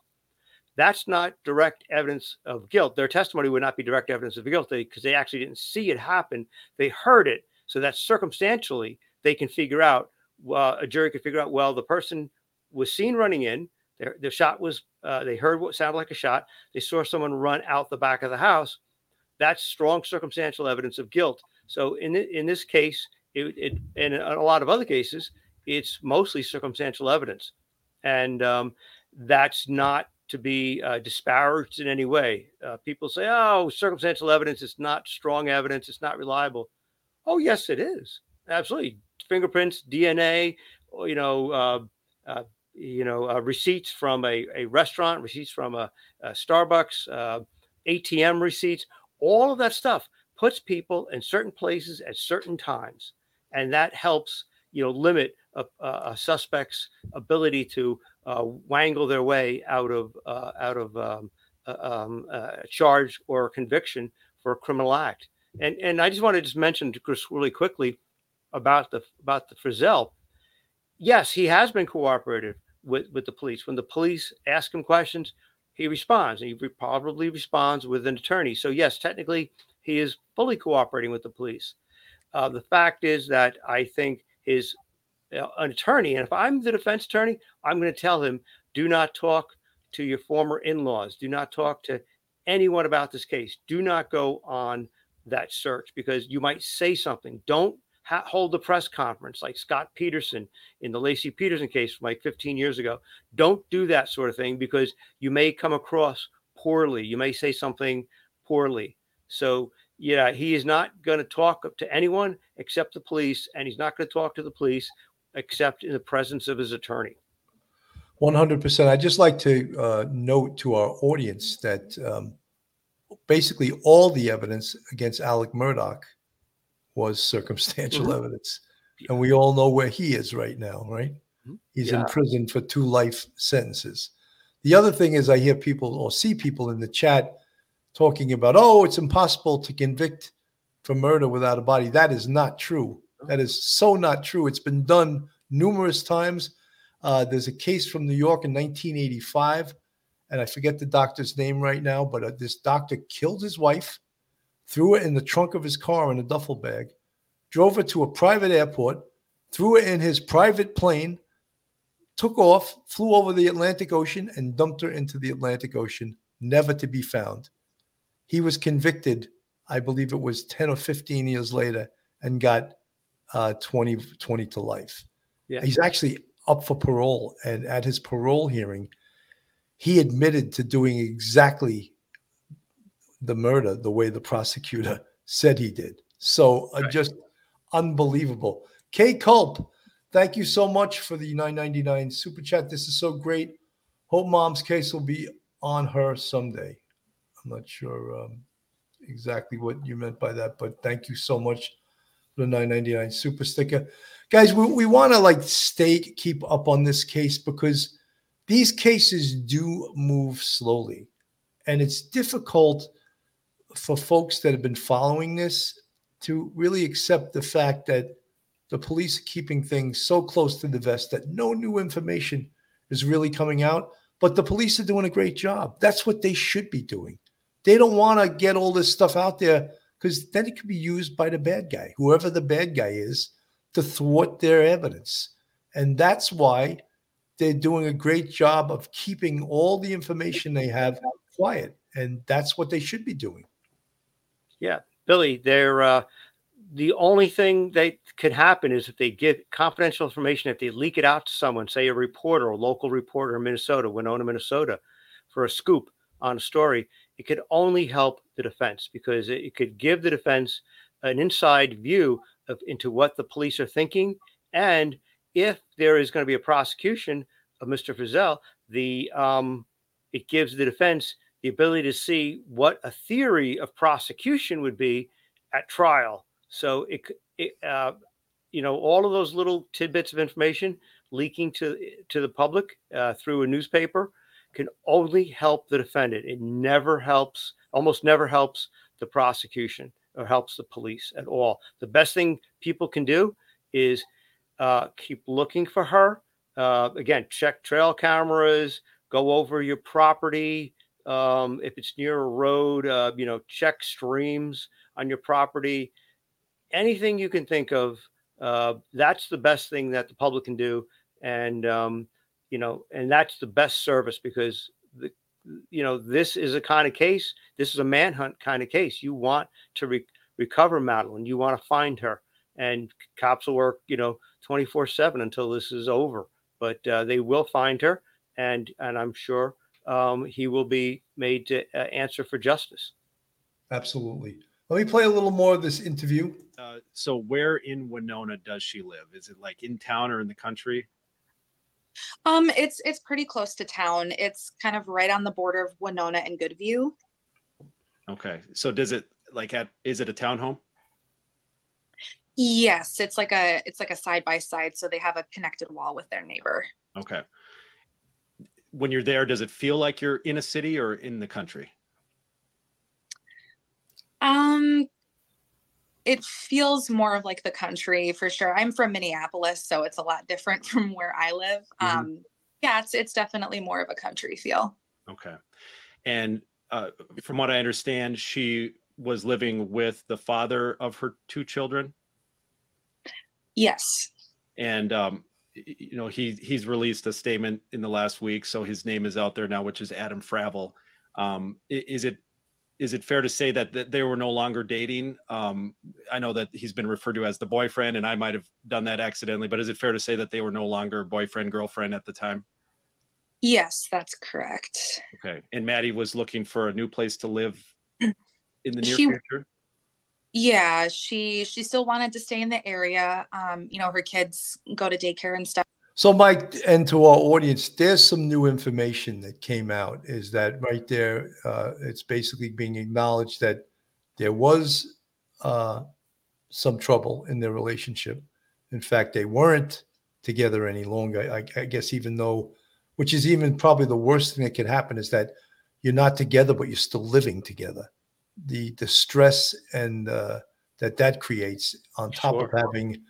That's not direct evidence of guilt. Their testimony would not be direct evidence of guilt because they actually didn't see it happen. They heard it. So that circumstantially, they can figure out, uh, a jury could figure out, well, the person was seen running in. Their, the shot was, uh, they heard what sounded like a shot. They saw someone run out the back of the house. That's strong circumstantial evidence of guilt. So in, in this case, it, it, and a lot of other cases, it's mostly circumstantial evidence. And um, that's not to be uh, disparaged in any way. Uh, people say, "Oh, circumstantial evidence is not strong evidence; it's not reliable." Oh, yes, it is. Absolutely, fingerprints, DNA, you know, uh, uh, you know, uh, receipts from a, a restaurant, receipts from a, a Starbucks, uh, ATM receipts, all of that stuff puts people in certain places at certain times, and that helps you know limit a, a suspect's ability to uh, wangle their way out of uh, out of um, uh, um, uh, charge or conviction for a criminal act. And and I just want to just mention to Chris really quickly about the about the Frizzell. Yes, he has been cooperative with with the police. When the police ask him questions, he responds, and he probably responds with an attorney. So yes, technically he is fully cooperating with the police. Uh, the fact is that I think his uh, an attorney, and if I'm the defense attorney, I'm going to tell him, do not talk to your former in-laws. Do not talk to anyone about this case. Do not go on that search because you might say something. Don't ha- hold a press conference like Scott Peterson in the Laci Peterson case from like 15 years ago. Don't do that sort of thing because you may come across poorly. You may say something poorly. So, yeah, he is not going to talk to anyone except the police, and he's not going to talk to the police except in the presence of his attorney. 100%. I'd just like to uh, note to our audience that um, basically all the evidence against Alec Murdaugh was circumstantial Mhm. evidence. And we all know where he is right now, right? He's in prison for two life sentences. The other thing is, I hear people or see people in the chat talking about, oh, it's impossible to convict for murder without a body. That is not true. That is so not true. It's been done numerous times. Uh, there's a case from New York in 1985, and I forget the doctor's name right now, but uh, this doctor killed his wife, threw it in the trunk of his car in a duffel bag, drove her to a private airport, threw it in his private plane, took off, flew over the Atlantic Ocean, and dumped her into the Atlantic Ocean, never to be found. He was convicted, I believe it was 10 or 15 years later, and got uh, 20, 20 to life. Yeah. He's actually up for parole. And at his parole hearing, he admitted to doing exactly the murder the way the prosecutor said he did. So uh, just unbelievable. Kay Culp, thank you so much for the 999 super chat. This is so great. Hope mom's case will be on her someday. I'm not sure um, exactly what you meant by that, but thank you so much the 999 super sticker. Guys, we, we want to like stay keep up on this case because these cases do move slowly. And it's difficult for folks that have been following this to really accept the fact that the police are keeping things so close to the vest that no new information is really coming out. But the police are doing a great job. That's what they should be doing. They don't want to get all this stuff out there because then it could be used by the bad guy, whoever the bad guy is, to thwart their evidence. And that's why they're doing a great job of keeping all the information they have quiet. And that's what they should be doing. Yeah, Billy, they're uh, the only thing that could happen is if they give confidential information, if they leak it out to someone, say a reporter, a local reporter in Minnesota, Winona, Minnesota, for a scoop on a story, it could only help the defense because it, could give the defense an inside view of into what the police are thinking. And if there is going to be a prosecution of Mr. Frizzell, the um, it gives the defense the ability to see what a theory of prosecution would be at trial. So it, it uh, you know, all of those little tidbits of information leaking to to the public uh, through a newspaper can only help the defendant. It never helps, almost never helps the prosecution or helps the police at all. The best thing people can do is uh, keep looking for her. Uh, again, check trail cameras, go over your property. Um, if it's near a road, uh, you know, check streams on your property. Anything you can think of, uh, that's the best thing that the public can do. And, um, you know, and that's the best service because, the, you know, this is a kind of case, this is a manhunt kind of case. You want to re- recover Madeline, you want to find her. And cops will work, you know, 24 7 until this is over. But uh, they will find her. And, and I'm sure um, he will be made to uh, answer for justice. Absolutely. Let me play a little more of this interview. Uh, so where in Winona does she live? Is it like in town or in the country? Um, it's it's pretty close to town. It's kind of right on the border of Winona and Goodview. Okay. So does it like at is it a townhome? Yes, it's like a it's like a side by side, so they have a connected wall with their neighbor. Okay. When you're there, does it feel like you're in a city or in the country? Um, it feels more of like the country for sure. I'm from Minneapolis, so it's a lot different from where I live. Mhm. Um, yeah, it's it's definitely more of a country feel. Okay. And uh, from what I understand, she was living with the father of her two children. Yes. and um, you know he he's released a statement in the last week, so his name is out there now, which is Adam Fravel. Um, is it is it fair to say that, that they were no longer dating? Um, I know that he's been referred to as the boyfriend, and I might have done that accidentally, but is it fair to say that they were no longer boyfriend girlfriend at the time? Yes, that's correct. Okay, and Maddie was looking for a new place to live in the near She- future. Yeah, she she still wanted to stay in the area. Um, you know, her kids go to daycare and stuff. So, Mike, and to our audience, there's some new information that came out. Is that right there? Uh, it's basically being acknowledged that there was uh, some trouble in their relationship. In fact, they weren't together any longer. I, I guess even though, which is even probably the worst thing that could happen, is that you're not together, but you're still living together. The the stress and uh, that that creates on top of having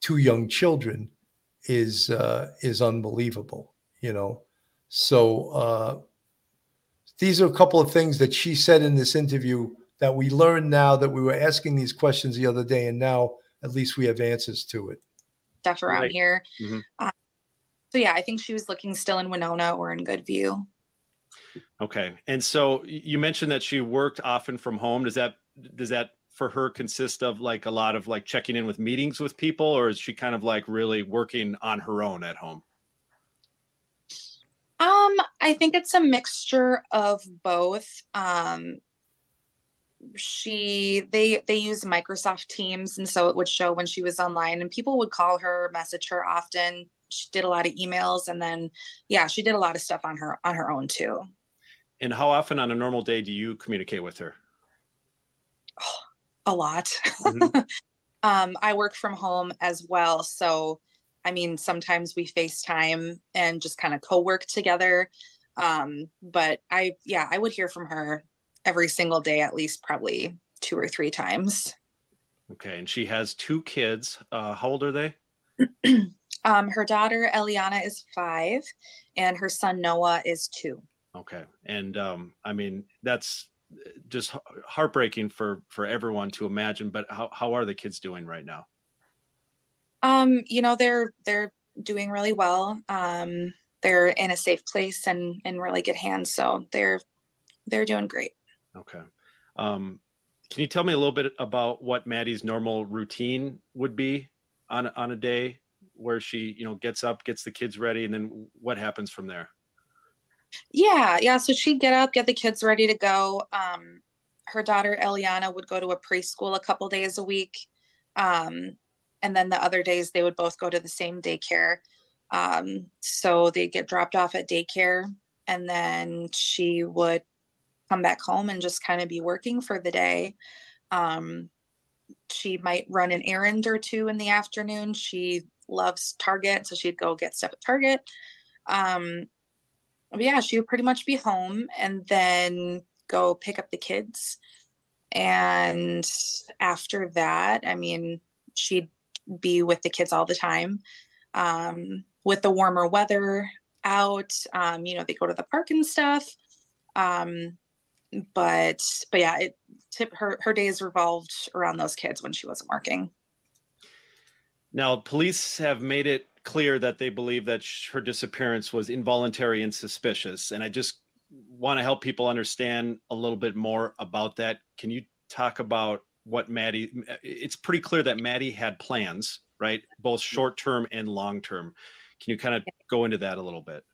two young children is uh, is unbelievable. You know, so uh, these are a couple of things that she said in this interview that we learned now that we were asking these questions the other day, and now at least we have answers to it. stuff around Right. here. Mhm. Uh, so yeah, I think she was looking still in Winona or in Goodview. Okay. And so you mentioned that she worked often from home. Does that does that for her consist of like a lot of like checking in with meetings with people or is she kind of like really working on her own at home? Um, I think it's a mixture of both. Um, she they they use Microsoft Teams, and so it would show when she was online, and people would call her, message her often. She did a lot of emails, and then yeah, she did a lot of stuff on her on her own too. And how often on a normal day do you communicate with her? A lot. Mm-hmm. um, I work from home as well. So, I mean, sometimes we FaceTime and just kind of co work together. Um, but I, yeah, I would hear from her every single day, at least probably two or three times. Okay. And she has two kids. Uh, how old are they? Um, her daughter, Eliana, is five, and her son, Noah, is two. Okay. And um, I mean, that's just heartbreaking for for everyone to imagine. But how how are the kids doing right now? Um, you know, they're they're doing really well. Um, they're in a safe place and in really good hands. So they're they're doing great. Okay. Um, can you tell me a little bit about what Maddie's normal routine would be on on a day where she, you know, gets up, gets the kids ready, and then what happens from there? Yeah, yeah. So she'd get up, get the kids ready to go. Um, her daughter Eliana would go to a preschool a couple days a week. Um, and then the other days they would both go to the same daycare. Um, so they'd get dropped off at daycare and then she would come back home and just kind of be working for the day. Um, she might run an errand or two in the afternoon. She loves Target, so she'd go get stuff at Target. But yeah, she would pretty much be home and then go pick up the kids. And after that, I mean, she'd be with the kids all the time. Um, with the warmer weather out, um, you know, they go to the park and stuff. Um, but but yeah, it tip her her days revolved around those kids when she wasn't working. Now, police have made it clear that they believe that sh- her disappearance was involuntary and suspicious. And I just want to help people understand a little bit more about that. Can you talk about what Maddie? It's pretty clear that Maddie had plans, right? Both short term and long term. Can you kind of go into that a little bit?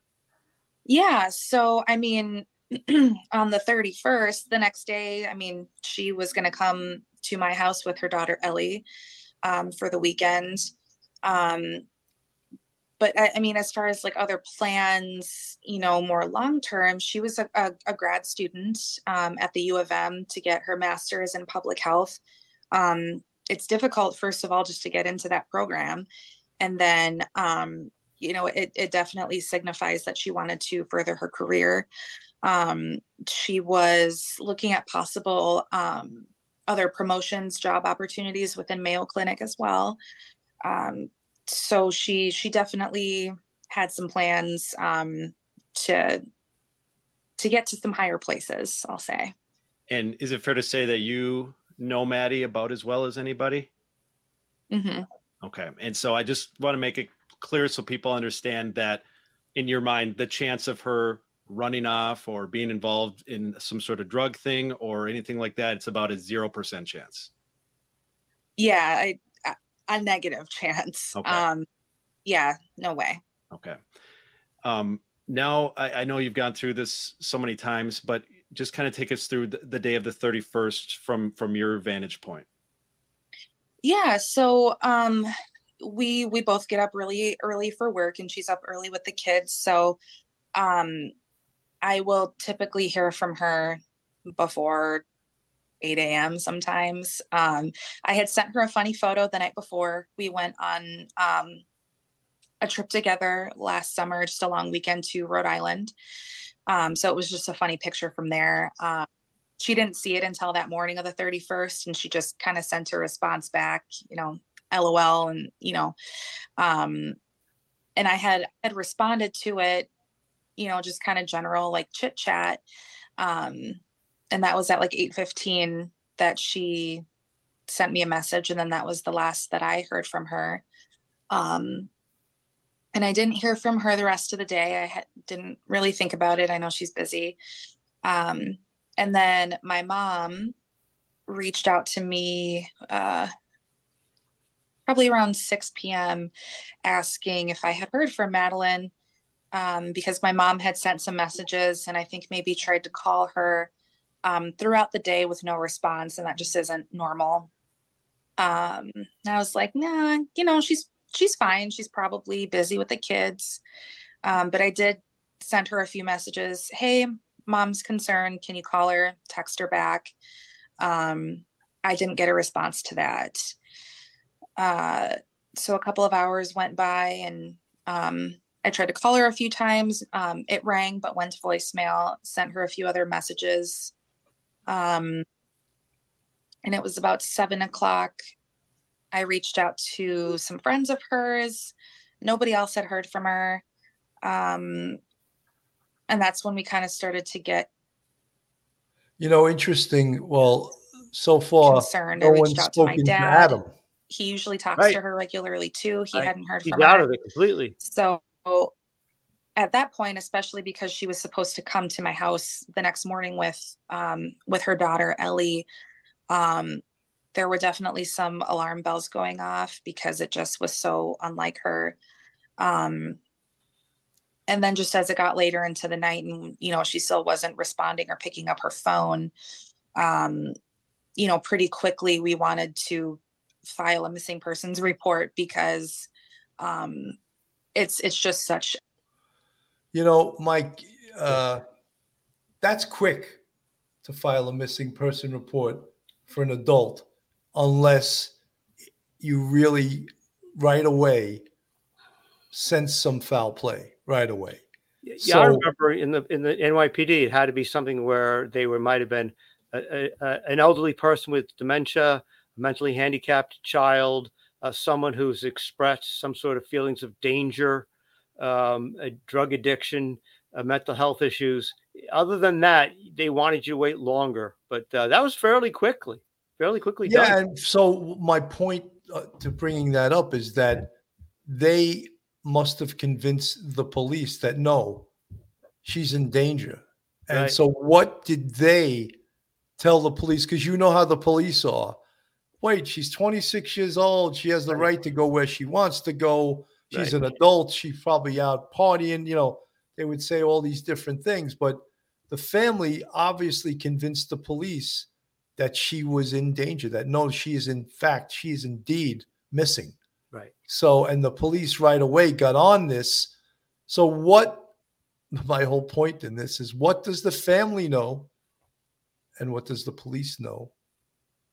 Yeah. So, I mean, on the 31st, the next day, I mean, she was going to come to my house with her daughter Ellie um, for the weekend. Um, but I, I mean, as far as like other plans, you know, more long term, she was a, a, a grad student um, at the U of M to get her master's in public health. Um, it's difficult, first of all, just to get into that program. And then, um, you know, it, it definitely signifies that she wanted to further her career. Um, she was looking at possible um, other promotions, job opportunities within Mayo Clinic as well. Um, so she she definitely had some plans um, to to get to some higher places. I'll say. And is it fair to say that you know Maddie about as well as anybody? Mm-hmm. Okay. And so I just want to make it clear so people understand that in your mind, the chance of her running off or being involved in some sort of drug thing or anything like that, it's about a 0% chance. Yeah, I, a- negative chance. Okay. Um, yeah, no way. Okay. Um, now I, I know you've gone through this so many times, but just kind of take us through the, the day of the 31st from from your vantage point. Yeah, so um we we both get up really early for work and she's up early with the kids. So um I will typically hear from her before 8 a.m. sometimes. Um I had sent her a funny photo the night before. We went on um a trip together last summer, just a long weekend to Rhode Island. Um, so it was just a funny picture from there. Um, she didn't see it until that morning of the 31st, and she just kind of sent her response back, you know, LOL, and you know, um, and I had had responded to it, you know, just kind of general like chit chat, um, and that was at like 8:15 that she sent me a message, and then that was the last that I heard from her. Um, and I didn't hear from her the rest of the day. I had, didn't really think about it. I know she's busy. Um, and then my mom reached out to me uh, probably around 6 p.m. asking if I had heard from Madeline um, because my mom had sent some messages and I think maybe tried to call her um, throughout the day with no response. And that just isn't normal. Um, I was like, nah, you know, she's she's fine. She's probably busy with the kids. Um, but I did send her a few messages. Hey, mom's concerned. Can you call her? Text her back. Um, I didn't get a response to that. Uh, so a couple of hours went by and um, I tried to call her a few times. Um, it rang, but went to voicemail. Sent her a few other messages. Um, and it was about seven o'clock. I reached out to some friends of hers. Nobody else had heard from her. Um, and that's when we kind of started to get You know, interesting. Well, so far, concerned. I no reached one's out to my spoken to. Adam. He usually talks Right. to her regularly too. He Right. hadn't heard She's from out her. of it completely. So at that point, especially because she was supposed to come to my house the next morning with um, with her daughter Ellie, um, there were definitely some alarm bells going off because it just was so unlike her. Um, and then just as it got later into the night, and you know she still wasn't responding or picking up her phone, um, you know, pretty quickly we wanted to file a missing persons report because um, it's it's just such You know, Mike, uh, that's quick to file a missing person report for an adult, unless you really right away sense some foul play right away. Yeah, I remember in the in the NYPD, it had to be something where they were might have been a, a- an elderly person with dementia, a mentally handicapped child, uh, someone who's expressed some sort of feelings of danger, um, a drug addiction, uh, mental health issues. Other than that, they wanted you to wait longer, but uh, that was fairly quickly, fairly quickly Yeah, done. and so my point uh, to bringing that up is that they must have convinced the police that no, she's in danger. And Right. so, what did they tell the police? Because you know how the police are. Wait, she's 26 years old. She has the right to go where she wants to go. She's Right. an adult. She's probably out partying. You know, they would say all these different things, but the family obviously convinced the police that she was in danger, that no, she is in fact, she is indeed missing. Right. So, and the police right away got on this. So, what my whole point in this is what does the family know and what does the police know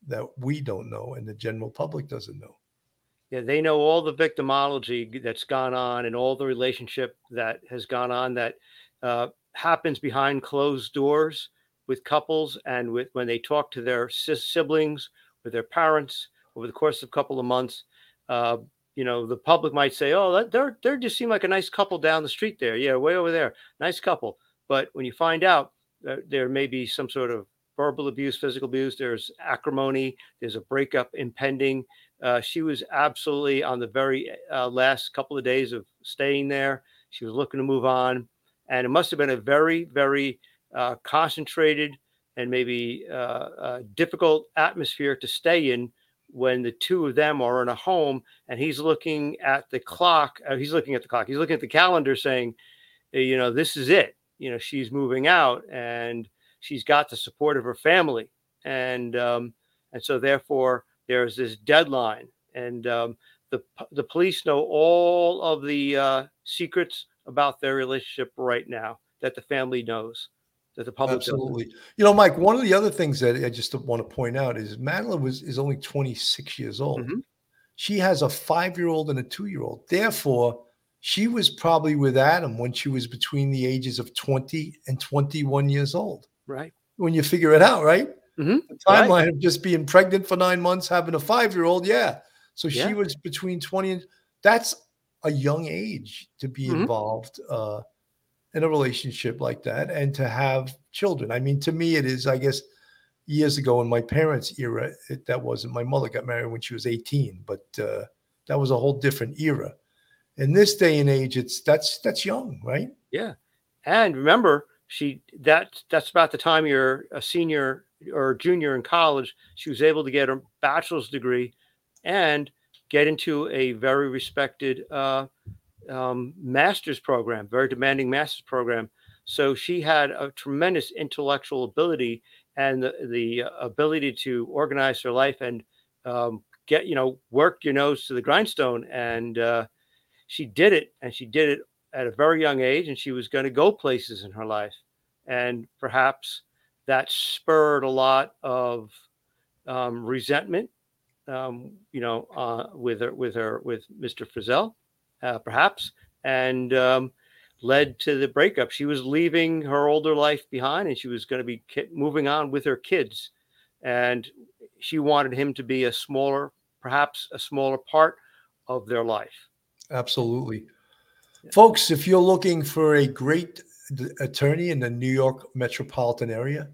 that we don't know and the general public doesn't know? Yeah, they know all the victimology that's gone on and all the relationship that has gone on that uh, happens behind closed doors with couples and with when they talk to their siblings, with their parents over the course of a couple of months. Uh, you know, the public might say, "Oh, that, they're they just seem like a nice couple down the street there. Yeah, way over there, nice couple." But when you find out there may be some sort of verbal abuse, physical abuse, there's acrimony, there's a breakup impending. Uh, she was absolutely on the very uh, last couple of days of staying there. She was looking to move on, and it must have been a very, very uh, concentrated and maybe uh, uh, difficult atmosphere to stay in when the two of them are in a home and he's looking at the clock. He's looking at the clock. He's looking at the calendar, saying, "Eh, "You know, this is it. You know, she's moving out, and she's got the support of her family, and um, and so therefore there's this deadline, and um, the the police know all of the uh, secrets about their relationship right now that the family knows, that the public doesn't. Absolutely. You know, Mike, one of the other things that I just want to point out is Madeline was is only 26 years old. Mm-hmm. She has a five-year-old and a two-year-old. Therefore, she was probably with Adam when she was between the ages of 20 and 21 years old. Right. When you figure it out, right? Mm-hmm. The timeline of just being pregnant for nine months, having a five-year-old, yeah. So she was between 20 and that's a young age to be Mhm. involved uh, in a relationship like that and to have children. I mean, to me, it is, I guess, years ago in my parents' era, it, that wasn't. My mother got married when she was 18, but uh, that was a whole different era. In this day and age, it's that's that's young, right? Yeah. And remember, she that that's about the time you're a senior or junior in college. She was able to get her bachelor's degree and get into a very respected uh, um, master's program, very demanding master's program. So she had a tremendous intellectual ability and the, the ability to organize her life and um, get, you know, work your nose to the grindstone. And uh, she did it, and she did it at a very young age, and she was going to go places in her life. And perhaps that spurred a lot of um, resentment, um, you know, uh, with her, with her, with Mr. Frizzell, uh, perhaps, and um, led to the breakup. She was leaving her older life behind, and she was going to be ki- moving on with her kids, and she wanted him to be a smaller, perhaps a smaller part of their life. Absolutely. Folks, if you're looking for a great attorney in the New York metropolitan area,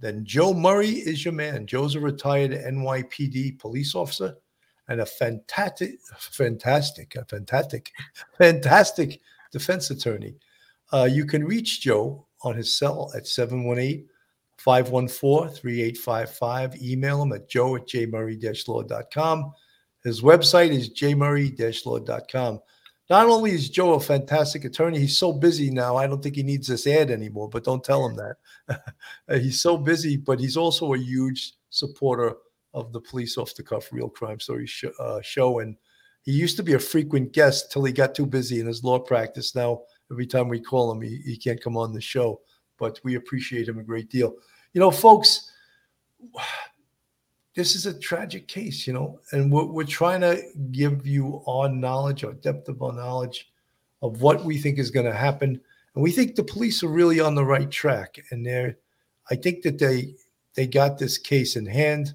then Joe Murray is your man. Joe's a retired NYPD police officer and a fantastic, fantastic, a fantastic, fantastic defense attorney. Uh, you can reach Joe on his cell at 718 514 3855. Email him at joe at jmurray-law.com. His website is jmurray-law.com. Not only is Joe a fantastic attorney, he's so busy now. I don't think he needs this ad anymore, but don't tell him that. he's so busy, but he's also a huge supporter of the Police Off the Cuff Real Crime Story sh- uh, show. And he used to be a frequent guest till he got too busy in his law practice. Now, every time we call him, he, he can't come on the show, but we appreciate him a great deal. You know, folks, this is a tragic case, you know, and we're, we're trying to give you our knowledge, our depth of our knowledge of what we think is going to happen. And we think the police are really on the right track. And they're, I think that they, they got this case in hand.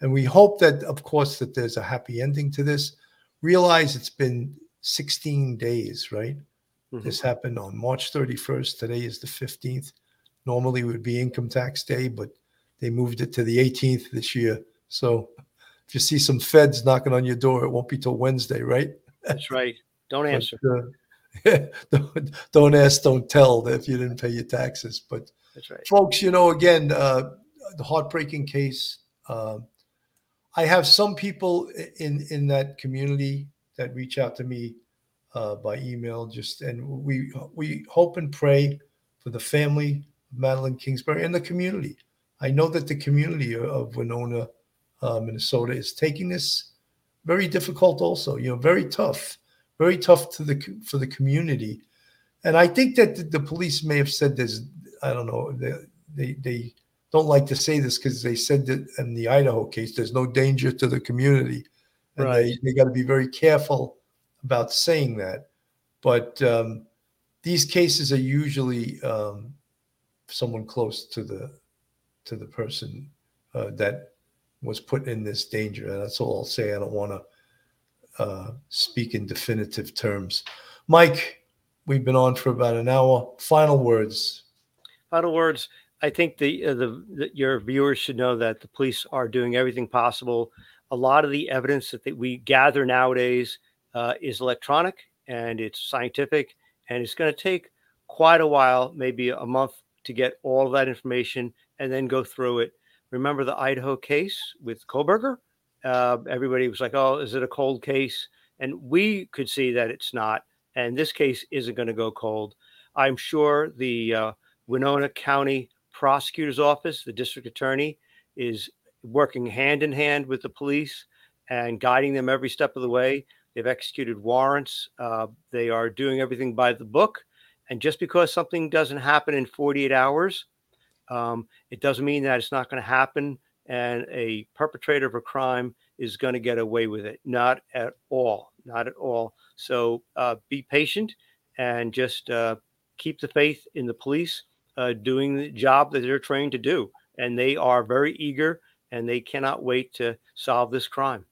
And we hope that, of course, that there's a happy ending to this. Realize it's been 16 days, right? Mm-hmm. This happened on March 31st. Today is the 15th. Normally it would be income tax day, but they moved it to the 18th this year. So if you see some feds knocking on your door, it won't be till Wednesday, right? That's right. Don't But, answer. uh, don't, don't ask, don't tell if you didn't pay your taxes. But That's right. folks, you know, again, uh, the heartbreaking case. Uh, I have some people in in that community that reach out to me uh, by email. Just and we we hope and pray for the family of Madeline Kingsbury and the community. I know that the community of Winona, uh, Minnesota, is taking this very difficult. Also, you know, very tough, very tough to the for the community. And I think that the, the police may have said this. I don't know. They they, they don't like to say this because they said that in the Idaho case, there's no danger to the community. And Right. they, they got to be very careful about saying that. But um, these cases are usually um, someone close to the to the person uh, that was put in this danger. And that's all I'll say. I don't want to uh, speak in definitive terms. Mike, we've been on for about an hour. Final words. Final words. I think the, uh, the the your viewers should know that the police are doing everything possible. A lot of the evidence that we gather nowadays uh, is electronic and it's scientific, and it's going to take quite a while, maybe a month, to get all that information and then go through it. Remember the Idaho case with Kohberger? Uh, everybody was like, "Oh, is it a cold case?" And we could see that it's not. And this case isn't going to go cold. I'm sure the uh, Winona County Prosecutor's Office, the district attorney, is working hand in hand with the police and guiding them every step of the way. They've executed warrants. Uh, they are doing everything by the book. And just because something doesn't happen in 48 hours, um, it doesn't mean that it's not going to happen and a perpetrator of a crime is going to get away with it. Not at all. Not at all. So uh, be patient and just uh, keep the faith in the police uh, doing the job that they're trained to do. And they are very eager and they cannot wait to solve this crime.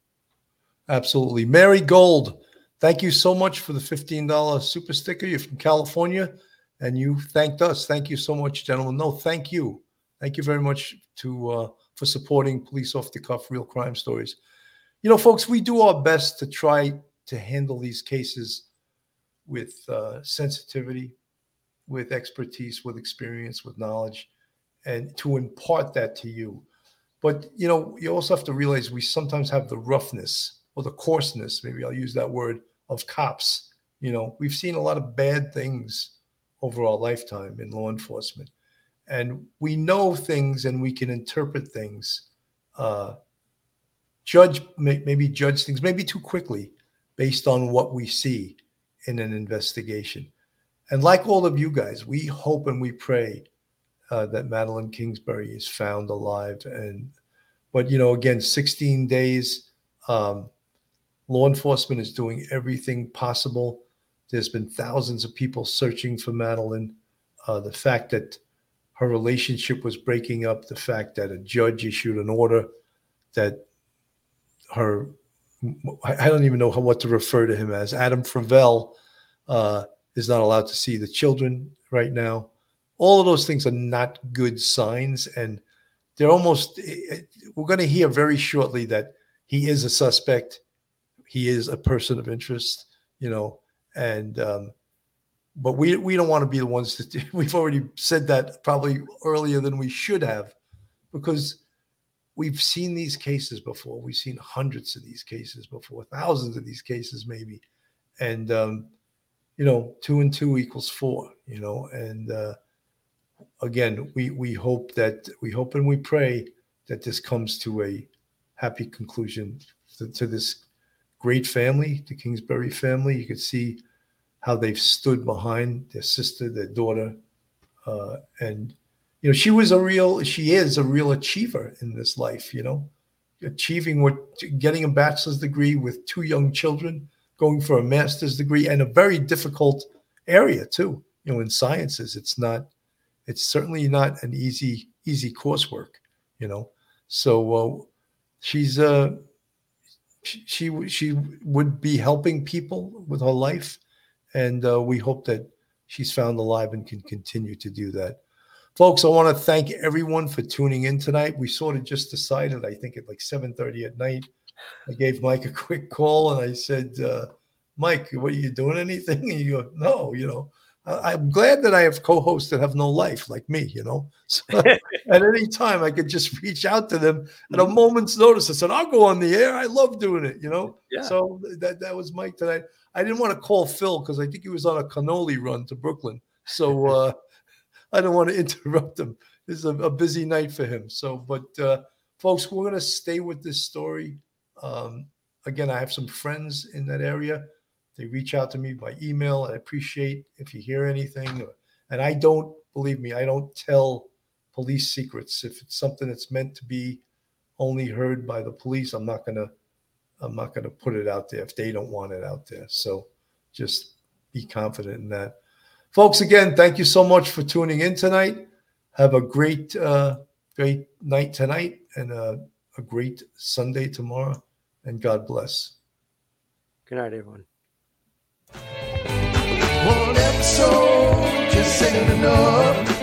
Absolutely. Mary Gold, thank you so much for the $15 super sticker. You're from California and you thanked us. Thank you so much, gentlemen. No, thank you. Thank you very much to uh, for supporting police off the cuff real crime stories. You know, folks, we do our best to try to handle these cases with uh, sensitivity, with expertise, with experience, with knowledge, and to impart that to you. But you know, you also have to realize we sometimes have the roughness or the coarseness, maybe I'll use that word, of cops. You know, we've seen a lot of bad things over our lifetime in law enforcement. And we know things and we can interpret things, uh, judge, may, maybe judge things, maybe too quickly based on what we see in an investigation. And like all of you guys, we hope and we pray uh, that Madeline Kingsbury is found alive. And, but you know, again, 16 days. Um, law enforcement is doing everything possible. There's been thousands of people searching for Madeline. Uh, the fact that her relationship was breaking up, the fact that a judge issued an order that her, I don't even know how, what to refer to him as, Adam Fravel uh, is not allowed to see the children right now. All of those things are not good signs. And they're almost, we're going to hear very shortly that he is a suspect. He is a person of interest, you know, and, um, but we, we don't want to be the ones that we've already said that probably earlier than we should have because we've seen these cases before. We've seen hundreds of these cases before, thousands of these cases, maybe. And, um, you know, two and two equals four, you know, and, uh, again, we, we hope that, we hope and we pray that this comes to a happy conclusion to, to this great family, the Kingsbury family. You could see how they've stood behind their sister, their daughter, uh, and you know she was a real, she is a real achiever in this life. You know, achieving what, getting a bachelor's degree with two young children, going for a master's degree, and a very difficult area too. You know, in sciences, it's not, it's certainly not an easy easy coursework. You know, so uh, she's uh she she would be helping people with her life. And uh, we hope that she's found alive and can continue to do that. Folks i want to thank everyone for tuning in tonight. We sort of just decided i think at like 7.30 at night i gave mike a quick call and i said uh, mike what are you doing anything? And you go no you know I'm glad that I have co-hosts that have no life like me, you know. So at any time I could just reach out to them at a moment's notice. I said, I'll go on the air. I love doing it, you know. Yeah. So that that was Mike tonight. I didn't want to call Phil because I think he was on a cannoli run to Brooklyn. So uh I don't want to interrupt him. This is a, a busy night for him. So, but uh folks, we're gonna stay with this story. Um again, I have some friends in that area. They reach out to me by email. I appreciate if you hear anything. And I don't believe me, I don't tell police secrets. If it's something that's meant to be only heard by the police, I'm not gonna I'm not gonna put it out there if they don't want it out there. So just be confident in that. Folks, again, thank you so much for tuning in tonight. Have a great uh great night tonight and a great Sunday tomorrow. And God bless. Good night, everyone. One episode just ain't enough.